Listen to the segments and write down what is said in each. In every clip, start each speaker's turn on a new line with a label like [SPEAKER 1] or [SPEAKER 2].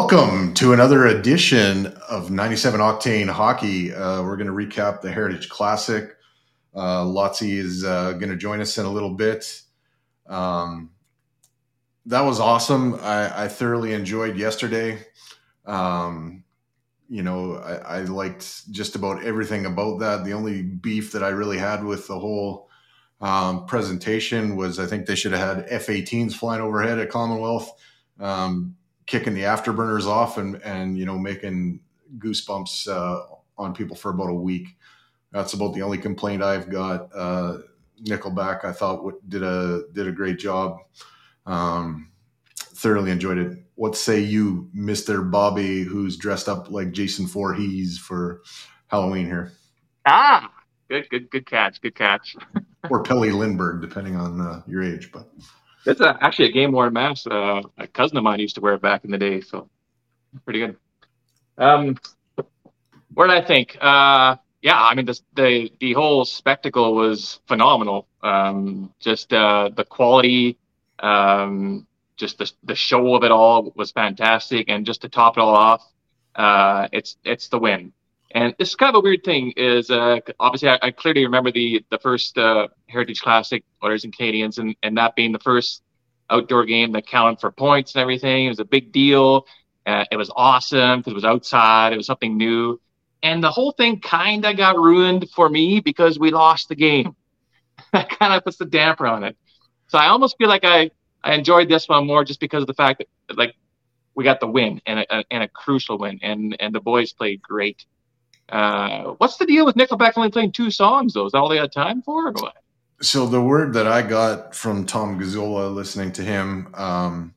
[SPEAKER 1] Welcome to another edition of 97 Octane Hockey. Uh, we're going to recap the Heritage Classic. Uh, Lotzi is uh, going to join us in a little bit. Um, that was awesome. I, I thoroughly enjoyed yesterday. Um, you know, I, I, liked just about everything about that. The only beef that I really had with the whole um, presentation was I think they should have had F 18s flying overhead at Commonwealth. Um, kicking the afterburners off and and you know making goosebumps uh, on people for about a week. That's about the only complaint I've got. Uh, Nickelback, I thought did a did a great job. Um, thoroughly enjoyed it. What say you, Mister Bobby, who's dressed up like Jason Voorhees for Halloween here?
[SPEAKER 2] Ah, good, good, good catch, good catch.
[SPEAKER 1] or Pelle Lindbergh, depending on uh, your age, but.
[SPEAKER 2] It's a, actually a game worn mask. Uh, a cousin of mine used to wear it back in the day, so pretty good. Um, what did I think? Uh, yeah, I mean the the the whole spectacle was phenomenal. Um, just uh, the quality, um, just the the show of it all was fantastic, and just to top it all off, uh, it's it's the win. And this is kind of a weird thing. Is uh, obviously I, I, clearly remember the the first uh, Heritage Classic Oilers and Canadiens, and and that being the first outdoor game that counted for points and everything. It was a big deal. Uh, it was awesome because it was outside. It was something new, and the whole thing kind of got ruined for me because we lost the game. that kind of puts the damper on it. So I almost feel like I I enjoyed this one more just because of the fact that like we got the win and a, and a crucial win, and and the boys played great. Uh, what's the deal with Nickelback only playing two songs though? Is that all they had time for, or what?
[SPEAKER 1] So the word that I got from Tom Gazzola, listening to him, um,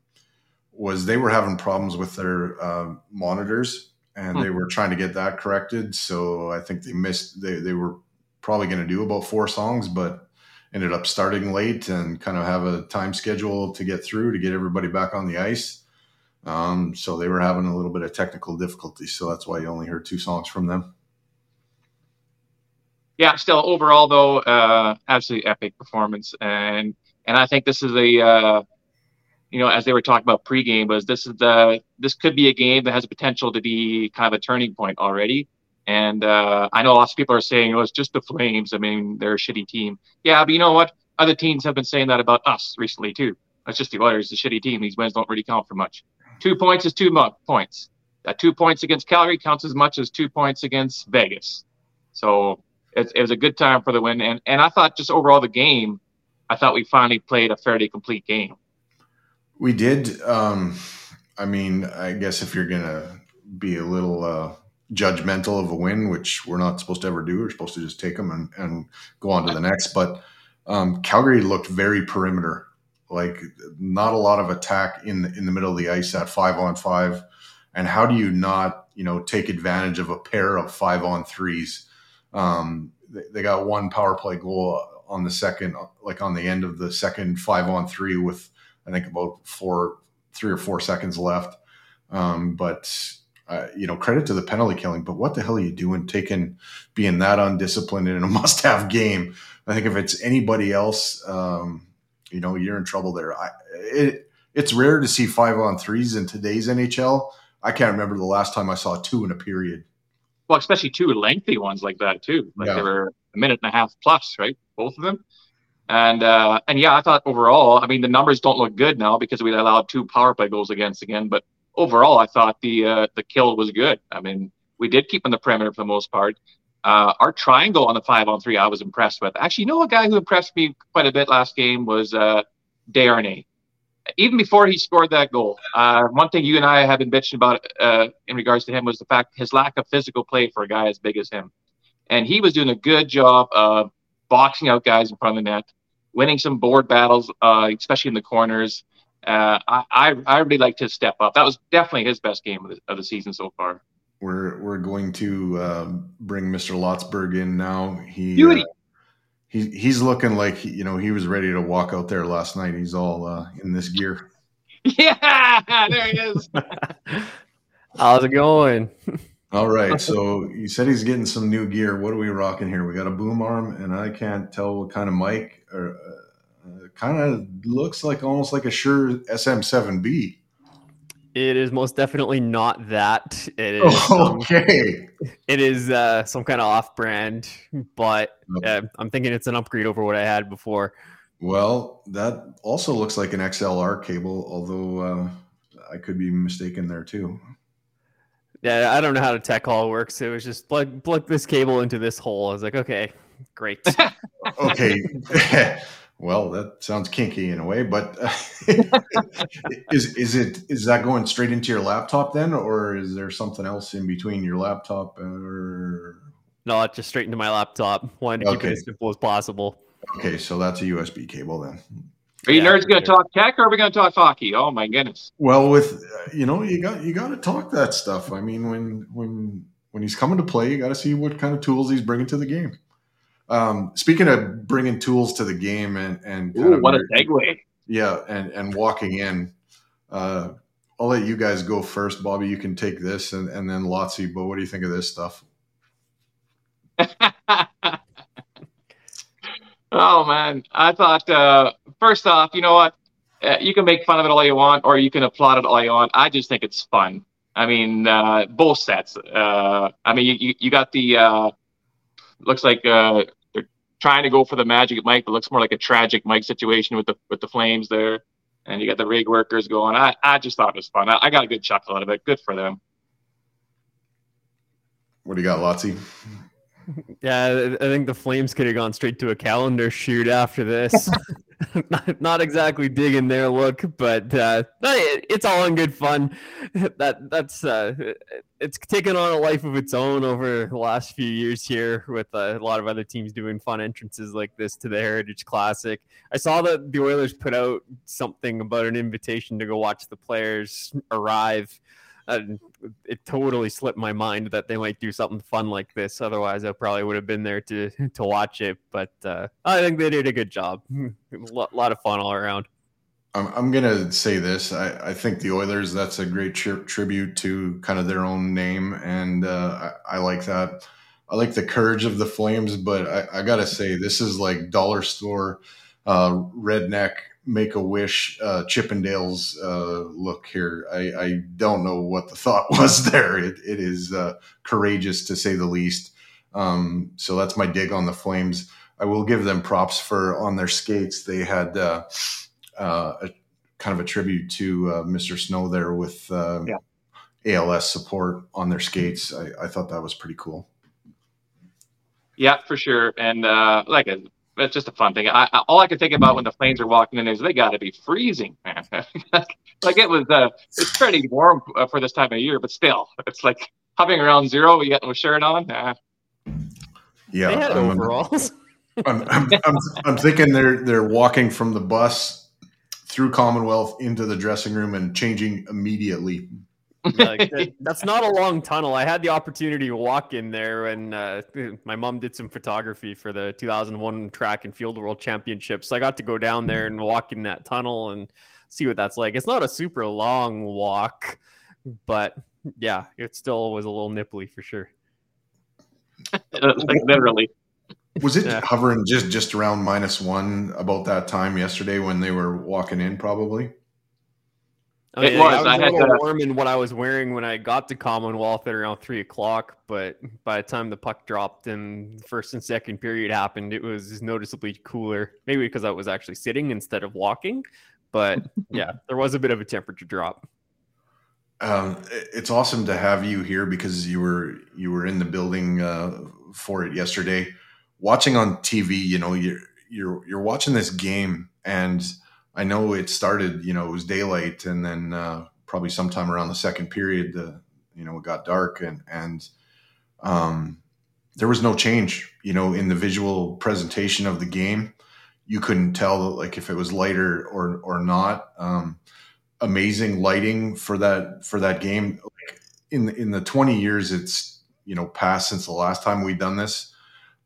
[SPEAKER 1] was they were having problems with their uh, monitors, and hmm. they were trying to get that corrected. So I think they missed. They they were probably going to do about four songs, but ended up starting late and kind of have a time schedule to get through to get everybody back on the ice. Um, so they were having a little bit of technical difficulty. So that's why you only heard two songs from them
[SPEAKER 2] yeah, still overall though, uh, absolutely epic performance, and and I think this is a, uh, you know, as they were talking about pregame, was this is the this could be a game that has potential to be kind of a turning point already. And uh, I know lots of people are saying, "Oh, it's just the Flames." I mean, they're a shitty team. Yeah, but you know what? Other teams have been saying that about us recently too. It's just the Oilers, the shitty team. These wins don't really count for much. Two points is two mo- points. That two points against Calgary counts as much as two points against Vegas. So it, it was a good time for the win. And, and I thought just overall the game, I thought we finally played a fairly complete game.
[SPEAKER 1] We did. Um, I mean, I guess if you're going to be a little uh, judgmental of a win, which we're not supposed to ever do, we're supposed to just take them and, and go on to the next. But um, Calgary looked very perimeter, like not a lot of attack in the, in the middle of the ice at five on five. And how do you not, you know, take advantage of a pair of five on threes? Um, they, they, got one power play goal on the second, like on the end of the second five on three with I think about four, three or four seconds left. Um, but uh, you know, credit to the penalty killing. But what the hell are you doing, taking being that undisciplined in a must-have game? I think if it's anybody else, um, you know, you're in trouble there. I, it, it's rare to see five on threes in today's NHL. I can't remember the last time I saw two in a period
[SPEAKER 2] well, especially two lengthy ones like that too. Like yeah. they were a minute and a half plus, right? Both of them. And uh, and yeah, I thought overall, I mean, the numbers don't look good now because we allowed two power play goals against again. But overall, I thought the uh, the kill was good. I mean, we did keep on the perimeter for the most part. Uh, our triangle on the five on three, I was impressed with. Actually, you know, a guy who impressed me quite a bit last game was uh, Desharnais even before he scored that goal, uh, one thing you and I have been bitching about uh, in regards to him was the fact his lack of physical play for a guy as big as him. And he was doing a good job of boxing out guys in front of the net, winning some board battles, uh, especially in the corners. Uh, I, I, I really liked his step up. That was definitely his best game of the, of the season so far.
[SPEAKER 1] We're we're going to uh, bring Mr. Lotsberg in now. He
[SPEAKER 2] Beauty
[SPEAKER 1] he he's looking like you know he was ready to walk out there last night. He's all uh, in this gear.
[SPEAKER 2] Yeah, there he is.
[SPEAKER 3] How's it going?
[SPEAKER 1] All right, so you said he's getting some new gear. What are we rocking here? We got a boom arm, and I can't tell what kind of mic. Or uh, kind of looks like almost like a Shure SM7B.
[SPEAKER 3] It is most definitely not that. It is
[SPEAKER 1] okay.
[SPEAKER 3] it is uh, some kind of off-brand, but uh, I'm thinking it's an upgrade over what I had before.
[SPEAKER 1] Well, that also looks like an XLR cable, although uh, I could be mistaken there too.
[SPEAKER 3] Yeah, I don't know how the tech hall works. It was just plug plug this cable into this hole. I was like, okay, great.
[SPEAKER 1] okay. well, that sounds kinky in a way, but is is it is that going straight into your laptop then, or is there something else in between your laptop or?
[SPEAKER 3] No, just straight into my laptop. Wanted to keep
[SPEAKER 1] Okay.
[SPEAKER 3] it as simple as possible.
[SPEAKER 1] Okay, so that's a USB cable then.
[SPEAKER 2] Are you
[SPEAKER 3] Yeah,
[SPEAKER 2] nerds going to talk tech or are we going to talk hockey? Oh my goodness.
[SPEAKER 1] Well, with uh, you know, you got you got to talk that stuff. I mean, when when when he's coming to play, you got to see what kind of tools he's bringing to the game. Um, speaking of bringing tools to the game and and kind
[SPEAKER 2] Ooh, what a segue.
[SPEAKER 1] yeah, and and walking in, uh, I'll let you guys go first, Bobby. You can take this, and and then Lotsie. But what do you think of this stuff?
[SPEAKER 2] oh man, I thought uh, first off, you know what? Uh, you can make fun of it all you want, or you can applaud it all you want. I just think it's fun. I mean, uh, both sets. Uh, I mean, you, you, got the uh, looks like uh, trying to go for the magic Mike, but looks more like a tragic Mike situation with the with the flames there, and you got the rig workers going. I, I just thought it was fun. I, I got a good chuckle out of it. Good for them.
[SPEAKER 1] What do you got, Lotsie?
[SPEAKER 3] Yeah, I I think the Flames could have gone straight to a calendar shoot after this. not, not exactly digging their look, but uh, it- it's all in good fun. That that's uh, it's taken on a life of its own over the last few years here, with a lot of other teams doing fun entrances like this to the Heritage Classic. I saw that the Oilers put out something about an invitation to go watch the players arrive. It totally slipped my mind that they might do something fun like this. Otherwise, I probably would have been there to to watch it. But uh, I think they did a good job. A lot, of fun all around.
[SPEAKER 1] I'm, I'm gonna say this. I, I think the Oilers. That's a great tri- tribute to kind of their own name, and uh, I, I like that. I like the courage of the Flames, but I, I gotta say this is like dollar store, uh, redneck, make a wish, uh, Chippendales uh, look here. I, I don't know what the thought was there. It, it is uh, courageous to say the least. Um, so that's my dig on the Flames. I will give them props for on their skates. They had. Uh, uh, a kind of a tribute to uh, Mr. Snow there with uh,
[SPEAKER 2] Yeah.
[SPEAKER 1] ALS support on their skates. I, I thought that was pretty cool.
[SPEAKER 2] Yeah, for sure. And uh, like a, it's just a fun thing. I, I, all I could think about when the Flames are walking in is they got to be freezing, man. like it was, uh, it's pretty warm uh, for this time of year, but still, it's like hovering around zero. You got no shirt on. Nah.
[SPEAKER 1] Yeah,
[SPEAKER 3] they had
[SPEAKER 1] I'm,
[SPEAKER 3] overalls.
[SPEAKER 1] I'm, I'm, I'm, I'm thinking they're they're walking from the bus through Commonwealth into the dressing room and changing immediately.
[SPEAKER 3] Like, that- that's not a long tunnel. I had the opportunity to walk in there, and uh, my mom did some photography for the 2001 Track and Field World Championships. So I got to go down there and walk in that tunnel and see what that's like. It's not a super long walk, but yeah, it still was a little nipply for sure.
[SPEAKER 2] like literally.
[SPEAKER 1] Was it
[SPEAKER 3] Yeah.
[SPEAKER 1] hovering just just around minus one about that time yesterday when they were walking in? Probably.
[SPEAKER 3] I
[SPEAKER 2] It was.
[SPEAKER 3] I was
[SPEAKER 2] I
[SPEAKER 3] a
[SPEAKER 2] had
[SPEAKER 3] little
[SPEAKER 2] to-
[SPEAKER 3] warm in what I was wearing when I got to Commonwealth at around three o'clock, but by the time the puck dropped and the first and second period happened, it was noticeably cooler. Maybe because I was actually sitting instead of walking, but yeah, there was a bit of a temperature drop.
[SPEAKER 1] Um, it's awesome to have you here because you were you were in the building uh, for it yesterday. Watching on TV, you know, you're you're you're watching this game, and I know it started. You know, it was daylight, and then uh, probably sometime around the second period, the you know it got dark, and and um, there was no change. You know, in the visual presentation of the game, you couldn't tell like if it was lighter or or not. Um, amazing lighting for that for that game. Like in in the twenty years it's you know passed since the last time we done this.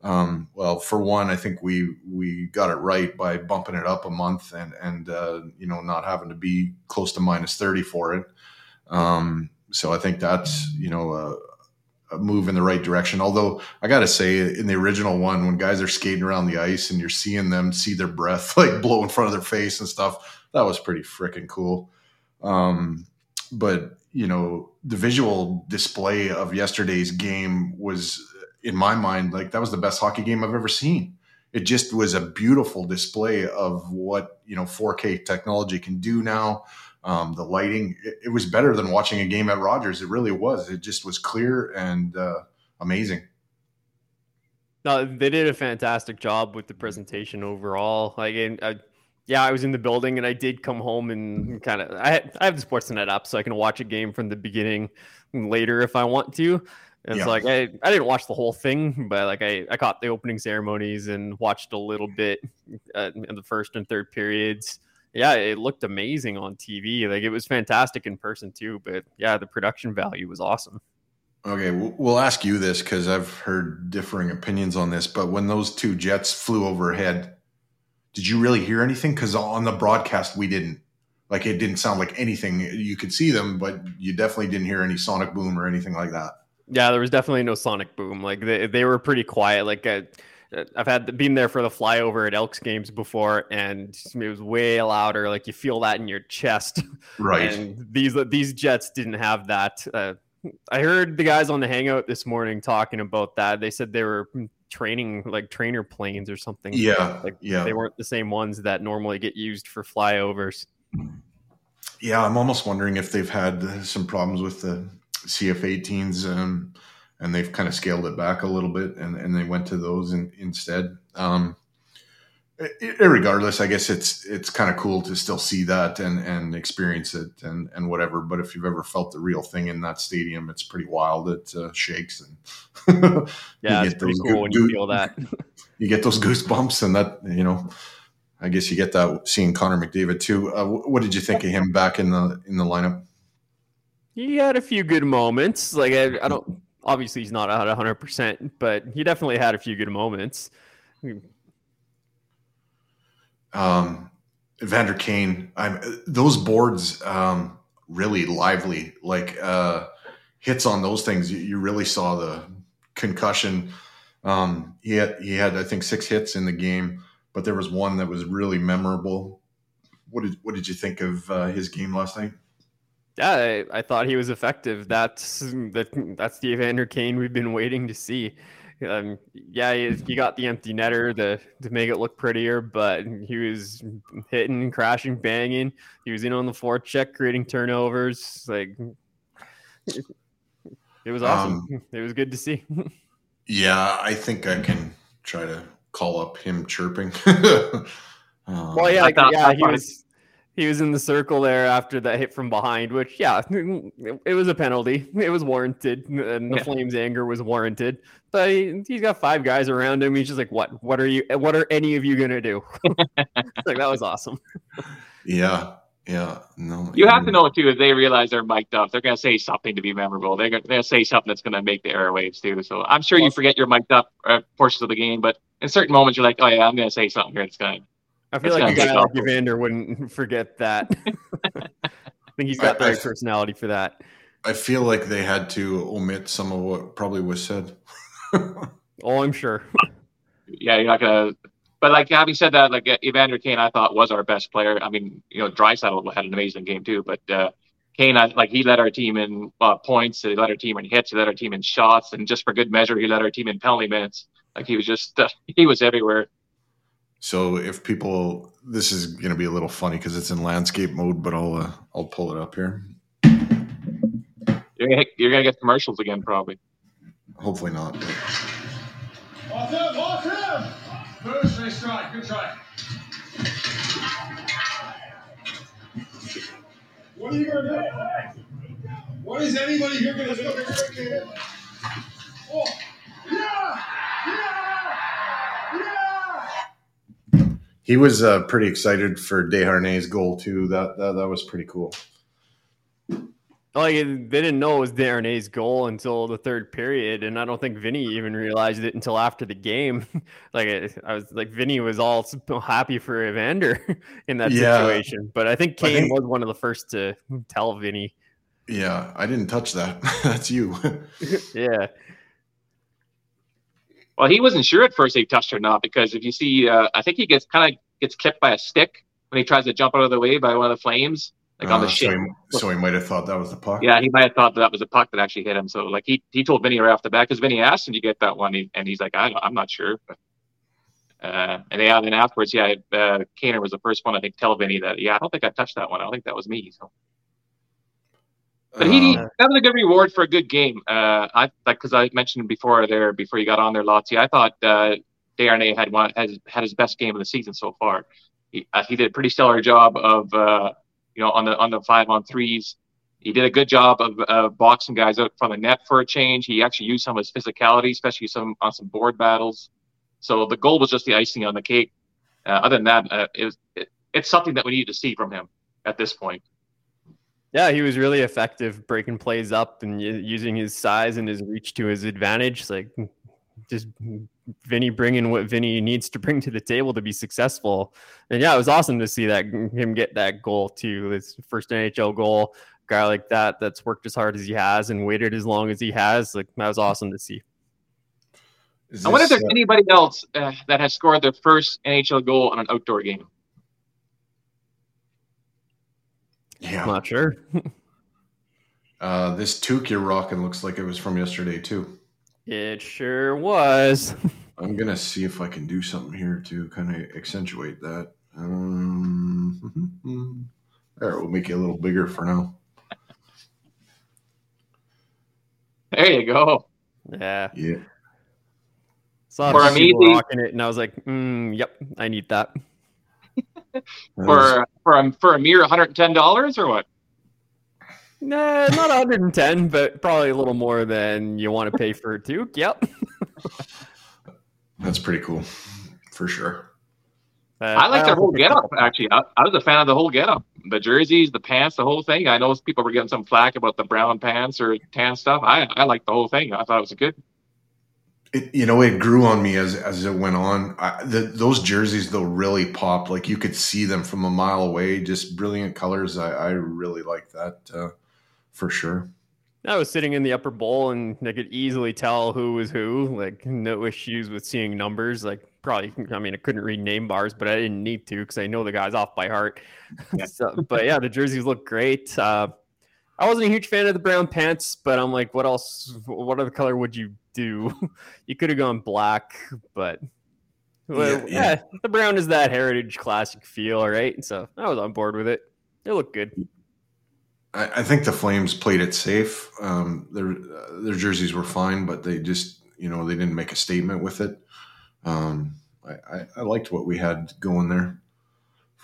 [SPEAKER 1] Um, well, for one, I think we we got it right by bumping it up a month and and uh, you know not having to be close to minus thirty for it. Um, so I think that's you know a, a move in the right direction. Although I got to say, in the original one, when guys are skating around the ice and you're seeing them see their breath like blow in front of their face and stuff, that was pretty freaking cool. Um, but you know, the visual display of yesterday's game was, in my mind, like that was the best hockey game I've ever seen. It just was a beautiful display of what you know 4K technology can do now. Um, the lighting, it, it, was better than watching a game at Rogers. It really was. It just was clear and uh, amazing.
[SPEAKER 3] No, they did a fantastic job with the presentation overall. Like, and, uh, yeah, I was in the building and I did come home and kind of I, I have the Sportsnet app so I can watch a game from the beginning later if I want to. It's like I, I didn't watch the whole thing, but like I, I caught the opening ceremonies and watched a little bit uh, in the first and third periods yeah, it looked amazing on TV. Like it was fantastic in person too. But yeah, the production value was awesome.
[SPEAKER 1] Okay, we'll ask you this because I've heard differing opinions on this. But when those two jets flew overhead, did you really hear anything? Because on the broadcast, we didn't. Like it didn't sound like anything. You could see them, but you definitely didn't hear any sonic boom or anything like that.
[SPEAKER 3] Yeah, there was definitely no sonic boom. Like they, they were pretty quiet. Like uh, I've had been there for the flyover at Elks games before, and it was way louder. Like you feel that in your chest.
[SPEAKER 1] Right.
[SPEAKER 3] And these these Jets didn't have that. Uh, I heard the guys on the hangout this morning talking about that. They said they were training like trainer planes or something.
[SPEAKER 1] Yeah.
[SPEAKER 3] Like
[SPEAKER 1] yeah.
[SPEAKER 3] They weren't the same ones that normally get used for flyovers.
[SPEAKER 1] Yeah, I'm almost wondering if they've had some problems with the CF-18s. Um, and they've kind of scaled it back a little bit and, and they went to those in, instead. Um, regardless, I guess it's it's kind of cool to still see that and and experience it and and whatever. But if you've ever felt the real thing in that stadium, it's pretty wild. It uh, shakes
[SPEAKER 3] and yeah, it's pretty cool go- when you feel that.
[SPEAKER 1] you get those goosebumps, and that you know, I guess you get that seeing Connor McDavid too. Uh, what did you think of him back in the in the lineup?
[SPEAKER 3] He had a few good moments. Like I, I don't obviously he's not at 100%, but he definitely had a few good moments.
[SPEAKER 1] Um, Evander Kane, I'm those boards um, really lively. Like uh, hits on those things, you, you really saw the concussion. Um, he had he had I think six hits in the game, but there was one that was really memorable. What did what did you think of uh, his game last night?
[SPEAKER 3] Yeah, I, I, thought he was effective. That's that, that's the Evander Kane we've been waiting to see. Um, yeah, he, he, got the empty netter to, to make it look prettier, but he was hitting, crashing, banging. He was in on the forecheck, creating turnovers. Like it, it was awesome. Um, it was good to see.
[SPEAKER 1] yeah, I think I can try to call up him chirping.
[SPEAKER 3] um, well, yeah, thought, yeah, he was he was in the circle there after that hit from behind, which yeah, it was a penalty. It was warranted, and the yeah. Flames' anger was warranted. But he, has got five guys around him. He's just like, "What? What are you? What are any of you gonna do?" like that was awesome.
[SPEAKER 1] yeah, yeah. No,
[SPEAKER 2] you have to know too. If they realize they're mic'd up, they're gonna say something to be memorable. They're gonna, they're gonna say something that's gonna make the airwaves too. So I'm sure you forget your mic'd up uh, portions of the game, but in certain moments, you're like, "Oh yeah, I'm gonna say something here. It's gonna
[SPEAKER 3] I feel like a guy like Evander wouldn't forget that. I think he's got the right personality for that.
[SPEAKER 1] I feel like they had to omit some of what probably was said.
[SPEAKER 3] oh, I'm sure.
[SPEAKER 2] Yeah, you're not gonna. But like having said that, like Evander Kane, I thought was our best player. I mean, you know, Draisaitl had an amazing game too, but uh, Kane, I, like he led our team in uh, points, he led our team in hits, he led our team in shots, and just for good measure, he led our team in penalty minutes. Like he was just, uh, he was everywhere.
[SPEAKER 1] So if people, this is going to be a little funny because it's in landscape mode, but I'll uh, I'll pull it up here.
[SPEAKER 2] You're gonna, you're gonna get commercials again, probably.
[SPEAKER 1] Hopefully not.
[SPEAKER 4] Off him! Off him! First nice try. Good try. What are you gonna do? What is anybody here gonna do? Oh, yeah! Yeah!
[SPEAKER 1] He was uh, pretty excited for Desharnais' goal too. That, that that was pretty cool.
[SPEAKER 3] Like they didn't know it was Desharnais' goal until the third period, and I don't think Vinny even realized it until after the game. like I was like Vinny was all happy for Evander in that yeah. situation, but I think Kane I think, was one of the first to tell Vinny.
[SPEAKER 1] Yeah, I didn't touch that. That's you.
[SPEAKER 3] yeah.
[SPEAKER 2] Well, he wasn't sure at first if he touched or not because if you see, uh, I think he gets kind of gets clipped by a stick when he tries to jump out of the way by one of the flames. like on the
[SPEAKER 1] Uh,
[SPEAKER 2] shin.
[SPEAKER 1] so, he, so he might have thought that was the puck.
[SPEAKER 2] Yeah, he might have thought that, that was a puck that actually hit him. So like he he told Vinny right off the bat because Vinny asked him to get that one, and he's like, I, I'm not sure. Uh, and yeah, then afterwards, yeah, uh, Kaner was the first one I think tell Vinny that yeah, I don't think I touched that one. I don't think that was me. So, but he
[SPEAKER 1] Uh,
[SPEAKER 2] that was a good reward for a good game. Uh, I like because I mentioned before there before you got on there, Lottie. I thought uh, Darnay had one has had his best game of the season so far. He uh, he did a pretty stellar job of uh, you know on the on the five on threes. He did a good job of uh, boxing guys out from the net for a change. He actually used some of his physicality, especially some on some board battles. So the goal was just the icing on the cake. Uh, other than that, uh, it was, it, it's something that we need to see from him at this point.
[SPEAKER 3] Yeah, he was really effective breaking plays up and using his size and his reach to his advantage. Like just Vinny bringing what Vinny needs to bring to the table to be successful. And yeah, it was awesome to see that him get that goal too. His first NHL goal. Guy like that that's worked as hard as he has and waited as long as he has. Like that was awesome to see.
[SPEAKER 1] is
[SPEAKER 2] I wonder if there's
[SPEAKER 1] uh,
[SPEAKER 2] anybody else uh, that has scored their first NHL goal on an outdoor game.
[SPEAKER 1] Yeah,
[SPEAKER 3] I'm not sure.
[SPEAKER 1] uh, this toque you're rocking looks like it was from yesterday too.
[SPEAKER 3] It sure was.
[SPEAKER 1] I'm gonna see if I can do something here to kind of accentuate that. Um, there, we'll make it a little bigger for now.
[SPEAKER 2] There you go.
[SPEAKER 3] Yeah.
[SPEAKER 1] Yeah,
[SPEAKER 3] Saw
[SPEAKER 2] For
[SPEAKER 3] a few people
[SPEAKER 2] me, the-
[SPEAKER 3] rocking it, and I was like, mm, "Yep, I need that."
[SPEAKER 1] That was-
[SPEAKER 2] For for a, for a mere $110 or what?
[SPEAKER 3] Nah, not 110, but probably a little more than you want to pay for a toque. Yep.
[SPEAKER 1] that's pretty cool, for sure.
[SPEAKER 3] Uh,
[SPEAKER 2] I like the whole
[SPEAKER 3] picked
[SPEAKER 2] getup
[SPEAKER 3] up-
[SPEAKER 2] actually. I, I was a fan of the whole getup. The jerseys, the pants, the whole thing. I know people were getting some flack about the brown pants or tan stuff. I I like the whole thing. I thought it was a good.
[SPEAKER 1] It, you know, it grew on me as as it went on. I, the, those jerseys though really popped. Like you could see them from a mile away. Just brilliant colors. I, I really like that uh, for sure.
[SPEAKER 3] I was sitting in the upper bowl, and I could easily tell who was who. Like, no issues with seeing numbers. Like, probably, I mean, I couldn't read name bars, but I didn't need to because I know the guys off by heart. so, but yeah, the jerseys look great. Uh, I wasn't a huge fan of the brown pants, but I'm like, what else? What other color would you do? you could have gone black, but well,
[SPEAKER 1] Yeah,
[SPEAKER 3] yeah,
[SPEAKER 1] yeah.
[SPEAKER 3] the brown is that heritage classic feel, right? And so I was on board with it. It looked good.
[SPEAKER 1] I, I think the Flames played it safe. Um, their uh, their jerseys were fine, but they just you know they didn't make a statement with it. Um, I, I, I liked what we had going there.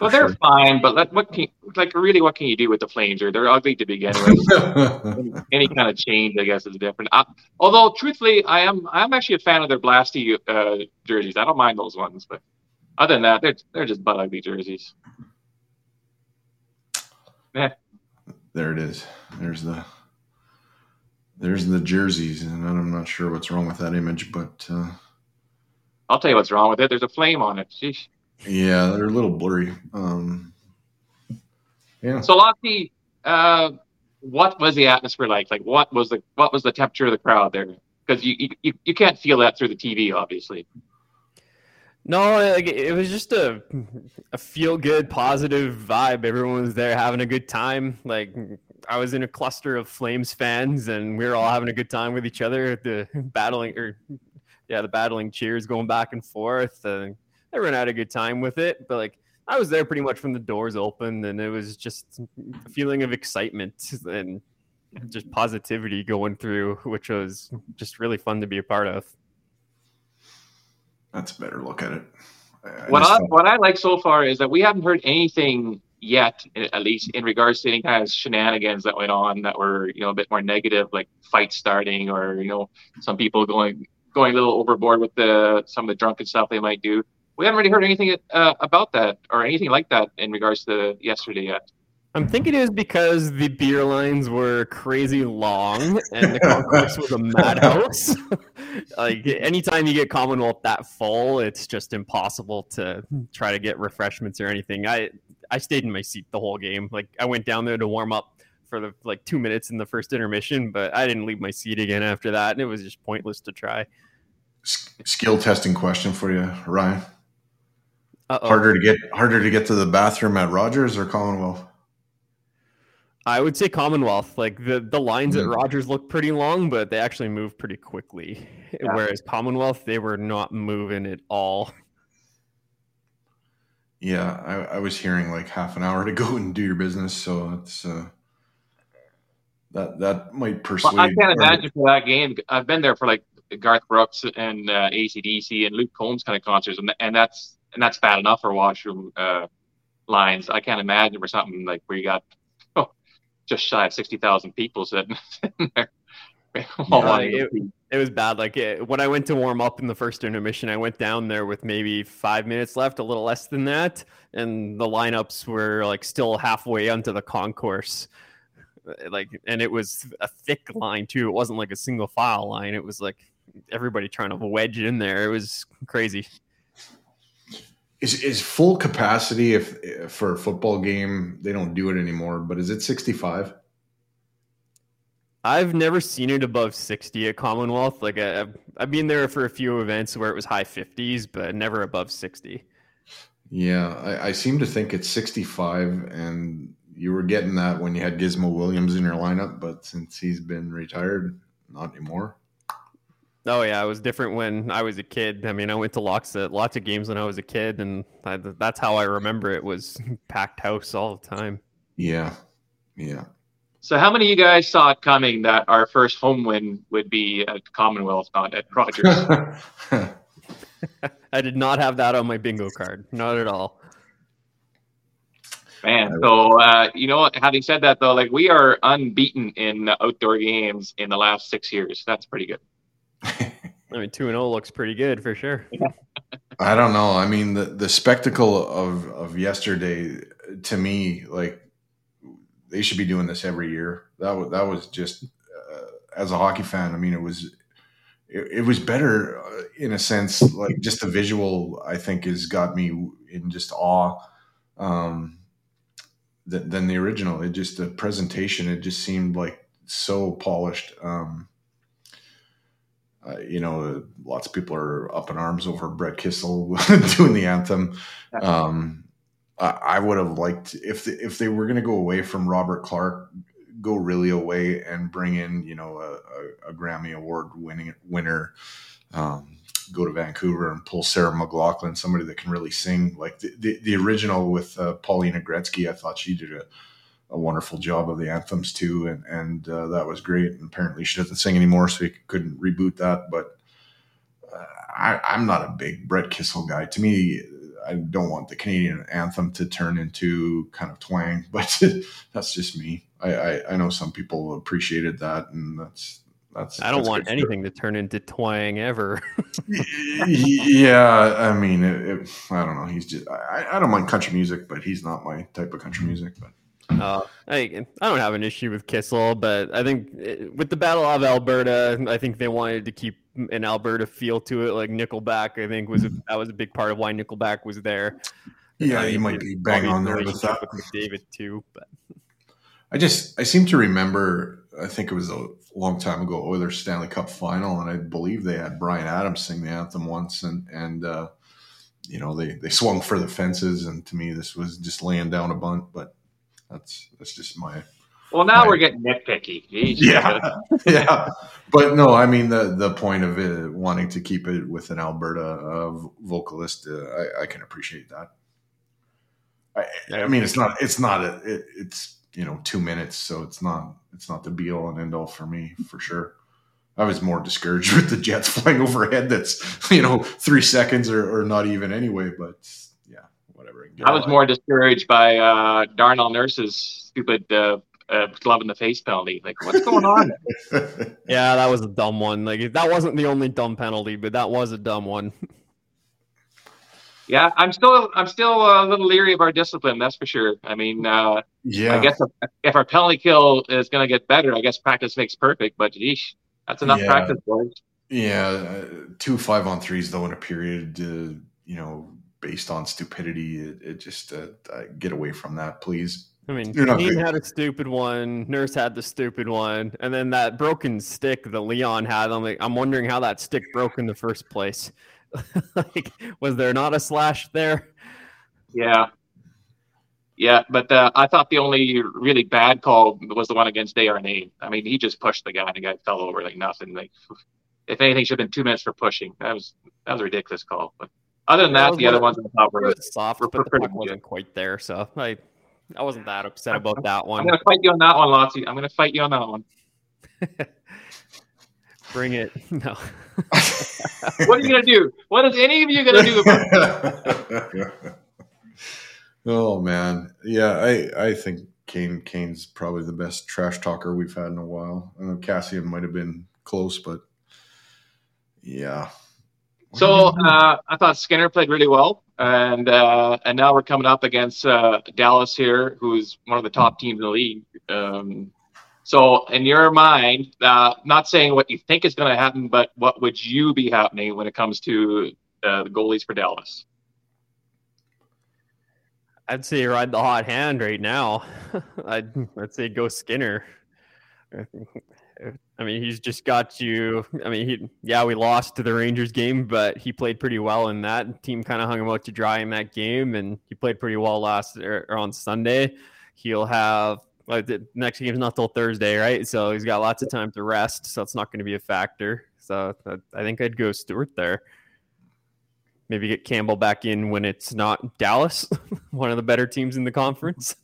[SPEAKER 2] Well, they're
[SPEAKER 1] sure.
[SPEAKER 2] fine, but like, what can like really what can you do with the Flames? They're they're ugly to begin with. Any kind of change, I guess, is different. Uh, although, truthfully, I am I'm actually a fan of their Blasty uh, jerseys. I don't mind those ones, but other than that, they're they're just butt ugly jerseys. Yeah.
[SPEAKER 1] there it is. There's the there's the jerseys, and I'm not sure what's wrong with that image, but uh,
[SPEAKER 2] I'll tell you what's wrong with it. There's a flame on it. Sheesh.
[SPEAKER 1] Yeah, they're a little blurry. Um, yeah,
[SPEAKER 2] So, Lottie, uh, what was the atmosphere like? Like, what was the what was the temperature of the crowd there? Because you, you you can't feel that through the TV, obviously.
[SPEAKER 3] No, like it was just a a feel good, positive vibe. Everyone was there having a good time. Like I was in a cluster of Flames fans, and we were all having a good time with each other. The battling, or yeah, the battling cheers going back and forth. And everyone had a good time with it. But like I was there pretty much from the doors open, and it was just a feeling of excitement and just positivity going through, which was just really fun to be a part of.
[SPEAKER 1] that's a better look at it. I, I
[SPEAKER 2] what I what I like so far is that we haven't heard anything yet, at least in regards to any kind of shenanigans that went on that were you know a bit more negative, like fights starting or you know some people going going a little overboard with the some of the drunken stuff they might do. We haven't really heard anything uh, about that or anything like that in regards to yesterday yet.
[SPEAKER 3] I'm thinking it was because the beer lines were crazy long and the concourse was a madhouse. like anytime you get Commonwealth that full, it's just impossible to try to get refreshments or anything. I I stayed in my seat the whole game. Like I went down there to warm up for the like two minutes in the first intermission, but I didn't leave my seat again after that, and it was just pointless to try.
[SPEAKER 1] S- skill testing question for you, Ryan.
[SPEAKER 3] Uh-oh.
[SPEAKER 1] Harder to get harder to get to the bathroom at Rogers or Commonwealth?
[SPEAKER 3] I would say Commonwealth. Like the the lines at Rogers look pretty long, but they actually move pretty quickly.
[SPEAKER 2] Yeah.
[SPEAKER 3] Whereas Commonwealth, they were not moving at all.
[SPEAKER 1] Yeah, I, I was hearing like half an hour to go and do your business, so it's uh, that that might persuade.
[SPEAKER 2] Well, I can't imagine for that game. I've been there for like Garth Brooks and uh, AC/DC and Luke Combs kind of concerts, and, and that's and that's bad enough for washroom uh, lines. I can't imagine for something like where you got oh, just shy of sixty thousand people sitting, sitting there.
[SPEAKER 3] Yeah, it- It was bad. Like it, when I went to warm up in the first intermission, I went down there with maybe five minutes left, a little less than that, and the lineups were like still halfway onto the concourse. Like, and it was a thick line too. It wasn't like a single file line. It was like everybody trying to wedge in there. It was crazy.
[SPEAKER 1] Is is full capacity if, if for a football game they don't do it anymore? But is it sixty five?
[SPEAKER 3] I've never seen it above 60 at Commonwealth. Like I, I've, I've been there for a few events where it was high 50s, but never above 60.
[SPEAKER 1] Yeah, I, I seem to think it's sixty five, and you were getting that when you had Gizmo Williams in your lineup, but since he's been retired, not anymore.
[SPEAKER 3] Oh yeah, it was different when I was a kid. I mean, I went to lots of lots of games when I was a kid, and I, that's how I remember it was packed house all the time.
[SPEAKER 1] Yeah, yeah.
[SPEAKER 2] So, how many of you guys saw it coming that our first home win would be at Commonwealth, not at Rogers?
[SPEAKER 3] I did not have that on my bingo card, not at all.
[SPEAKER 2] Man, so uh, you know, having said that though, like we are unbeaten in outdoor games in the last six years. That's pretty good.
[SPEAKER 3] I mean, two and zero looks pretty good for sure.
[SPEAKER 1] I don't know. I mean, the the spectacle of of yesterday to me, like they should be doing this every year. That was that was just uh, as a hockey fan. I mean, it was it, it was better uh, in a sense. Like just the visual, I think, has got me in just awe. Um, than, than the original. It just the presentation. It just seemed like so polished. Um, uh, you know, lots of people are up in arms over Brett Kissel doing the anthem. Um, I, I would have liked if the, if they were going to go away from Robert Clark, go really away and bring in you know a, a, a Grammy Award winning winner. Um, go to Vancouver and pull Sarah McLachlan, somebody that can really sing. Like the, the, the original with uh, Paulina Gretzky, I thought she did a, a wonderful job of the anthems too, and and uh, that was great. And apparently she doesn't sing anymore, so he couldn't reboot that. But uh, I, I'm not a big Brett Kissel guy. To me, I don't want the Canadian anthem to turn into kind of twang, but that's just me. I, I, I know some people appreciated that, and that's that's.
[SPEAKER 3] I don't want anything to turn into twang ever.
[SPEAKER 1] yeah, I mean, it, it, I don't know. He's just I, I don't mind country music, but he's not my type of country music. But
[SPEAKER 3] Uh, I, I don't have an issue with Kissel, but I think eh, with the Battle of Alberta, I think they wanted to keep an Alberta feel to it. Like Nickelback, I think was a, that was a big part of why Nickelback was there.
[SPEAKER 1] yeah,
[SPEAKER 3] I
[SPEAKER 1] you might be bang on there with that.
[SPEAKER 3] with McDavid too, but
[SPEAKER 1] I just I seem to remember. I think it was a long time ago, Oilers Stanley Cup final, and I believe they had Bryan Adams sing the anthem once, and and uh, you know they they swung for the fences, and to me this was just laying down a bunt, but that's that's just my
[SPEAKER 2] Well, now
[SPEAKER 1] Right.
[SPEAKER 2] we're getting nitpicky. Jeez.
[SPEAKER 1] yeah yeah but no i mean the the point of it wanting to keep it with an alberta uh, vocalist uh, I, I can appreciate that I, I mean it's not it's not a it, it's you know two minutes so it's not it's not the be all and end all for me for sure i was more discouraged with the jets flying overhead that's you know three seconds or, or not even anyway but whatever Get
[SPEAKER 2] I was more discouraged by uh, Darnell Nurse's stupid uh, uh, glove in the face penalty. Like, what's going on?
[SPEAKER 3] yeah, that was a dumb one. Like that wasn't the only dumb penalty, but that was a dumb one.
[SPEAKER 2] yeah, I'm still I'm still a little leery of our discipline. That's for sure. I mean, uh,
[SPEAKER 1] yeah
[SPEAKER 2] I guess if, if our penalty kill is going to get better, I guess practice makes perfect. But geesh, that's enough
[SPEAKER 1] Yeah.
[SPEAKER 2] practice, boys.
[SPEAKER 1] Yeah, uh, two five on threes though in a period, uh, you know, based on stupidity, it, it just uh, uh, get away from that, please.
[SPEAKER 3] I mean,
[SPEAKER 1] You're
[SPEAKER 3] Dean had a stupid one. Nurse had the stupid one, and then that broken stick that Leon had. I'm like, I'm wondering how that stick broke in the first place. like, was there not a slash there?
[SPEAKER 2] Yeah. Yeah, but uh, I thought the only really bad call was the one against Desharnais. I mean, he just pushed the guy and the guy fell over like nothing. Like, if anything, should have been two minutes for pushing. That was that was a ridiculous call. But other than that, the other ones I thought were
[SPEAKER 3] soft,
[SPEAKER 2] were
[SPEAKER 3] but the
[SPEAKER 2] pretty
[SPEAKER 3] puck
[SPEAKER 2] good.
[SPEAKER 3] wasn't quite there. So I, I wasn't that upset about that one.
[SPEAKER 2] I'm gonna fight you on that one, Lottie. I'm gonna fight you on that one.
[SPEAKER 3] Bring it. No.
[SPEAKER 2] What are you gonna do? What is any of you gonna do about
[SPEAKER 1] oh man, yeah, I I think Kane Kane's probably the best trash talker we've had in a while. I know Kassian might have been close, but yeah.
[SPEAKER 2] So uh, I thought Skinner played really well, and uh, and now we're coming up against uh, Dallas here, who's one of the top teams in the league. Um, so in your mind, uh, not saying what you think is going to happen, but what would you be happening when it comes to uh, the goalies for Dallas?
[SPEAKER 3] I'd say ride the hot hand right now. I'd, I'd say go Skinner. I mean, he's just got you. I mean, he yeah, we lost to the Rangers game, but he played pretty well in that. Team kind of hung him out to dry in that game, and he played pretty well last or, or on Sunday. He'll have like the next game's not till Thursday, right? So he's got lots of time to rest, so it's not going to be a factor. So I, I think I'd go Stuart there. Maybe get Campbell back in when it's not Dallas, one of the better teams in the conference.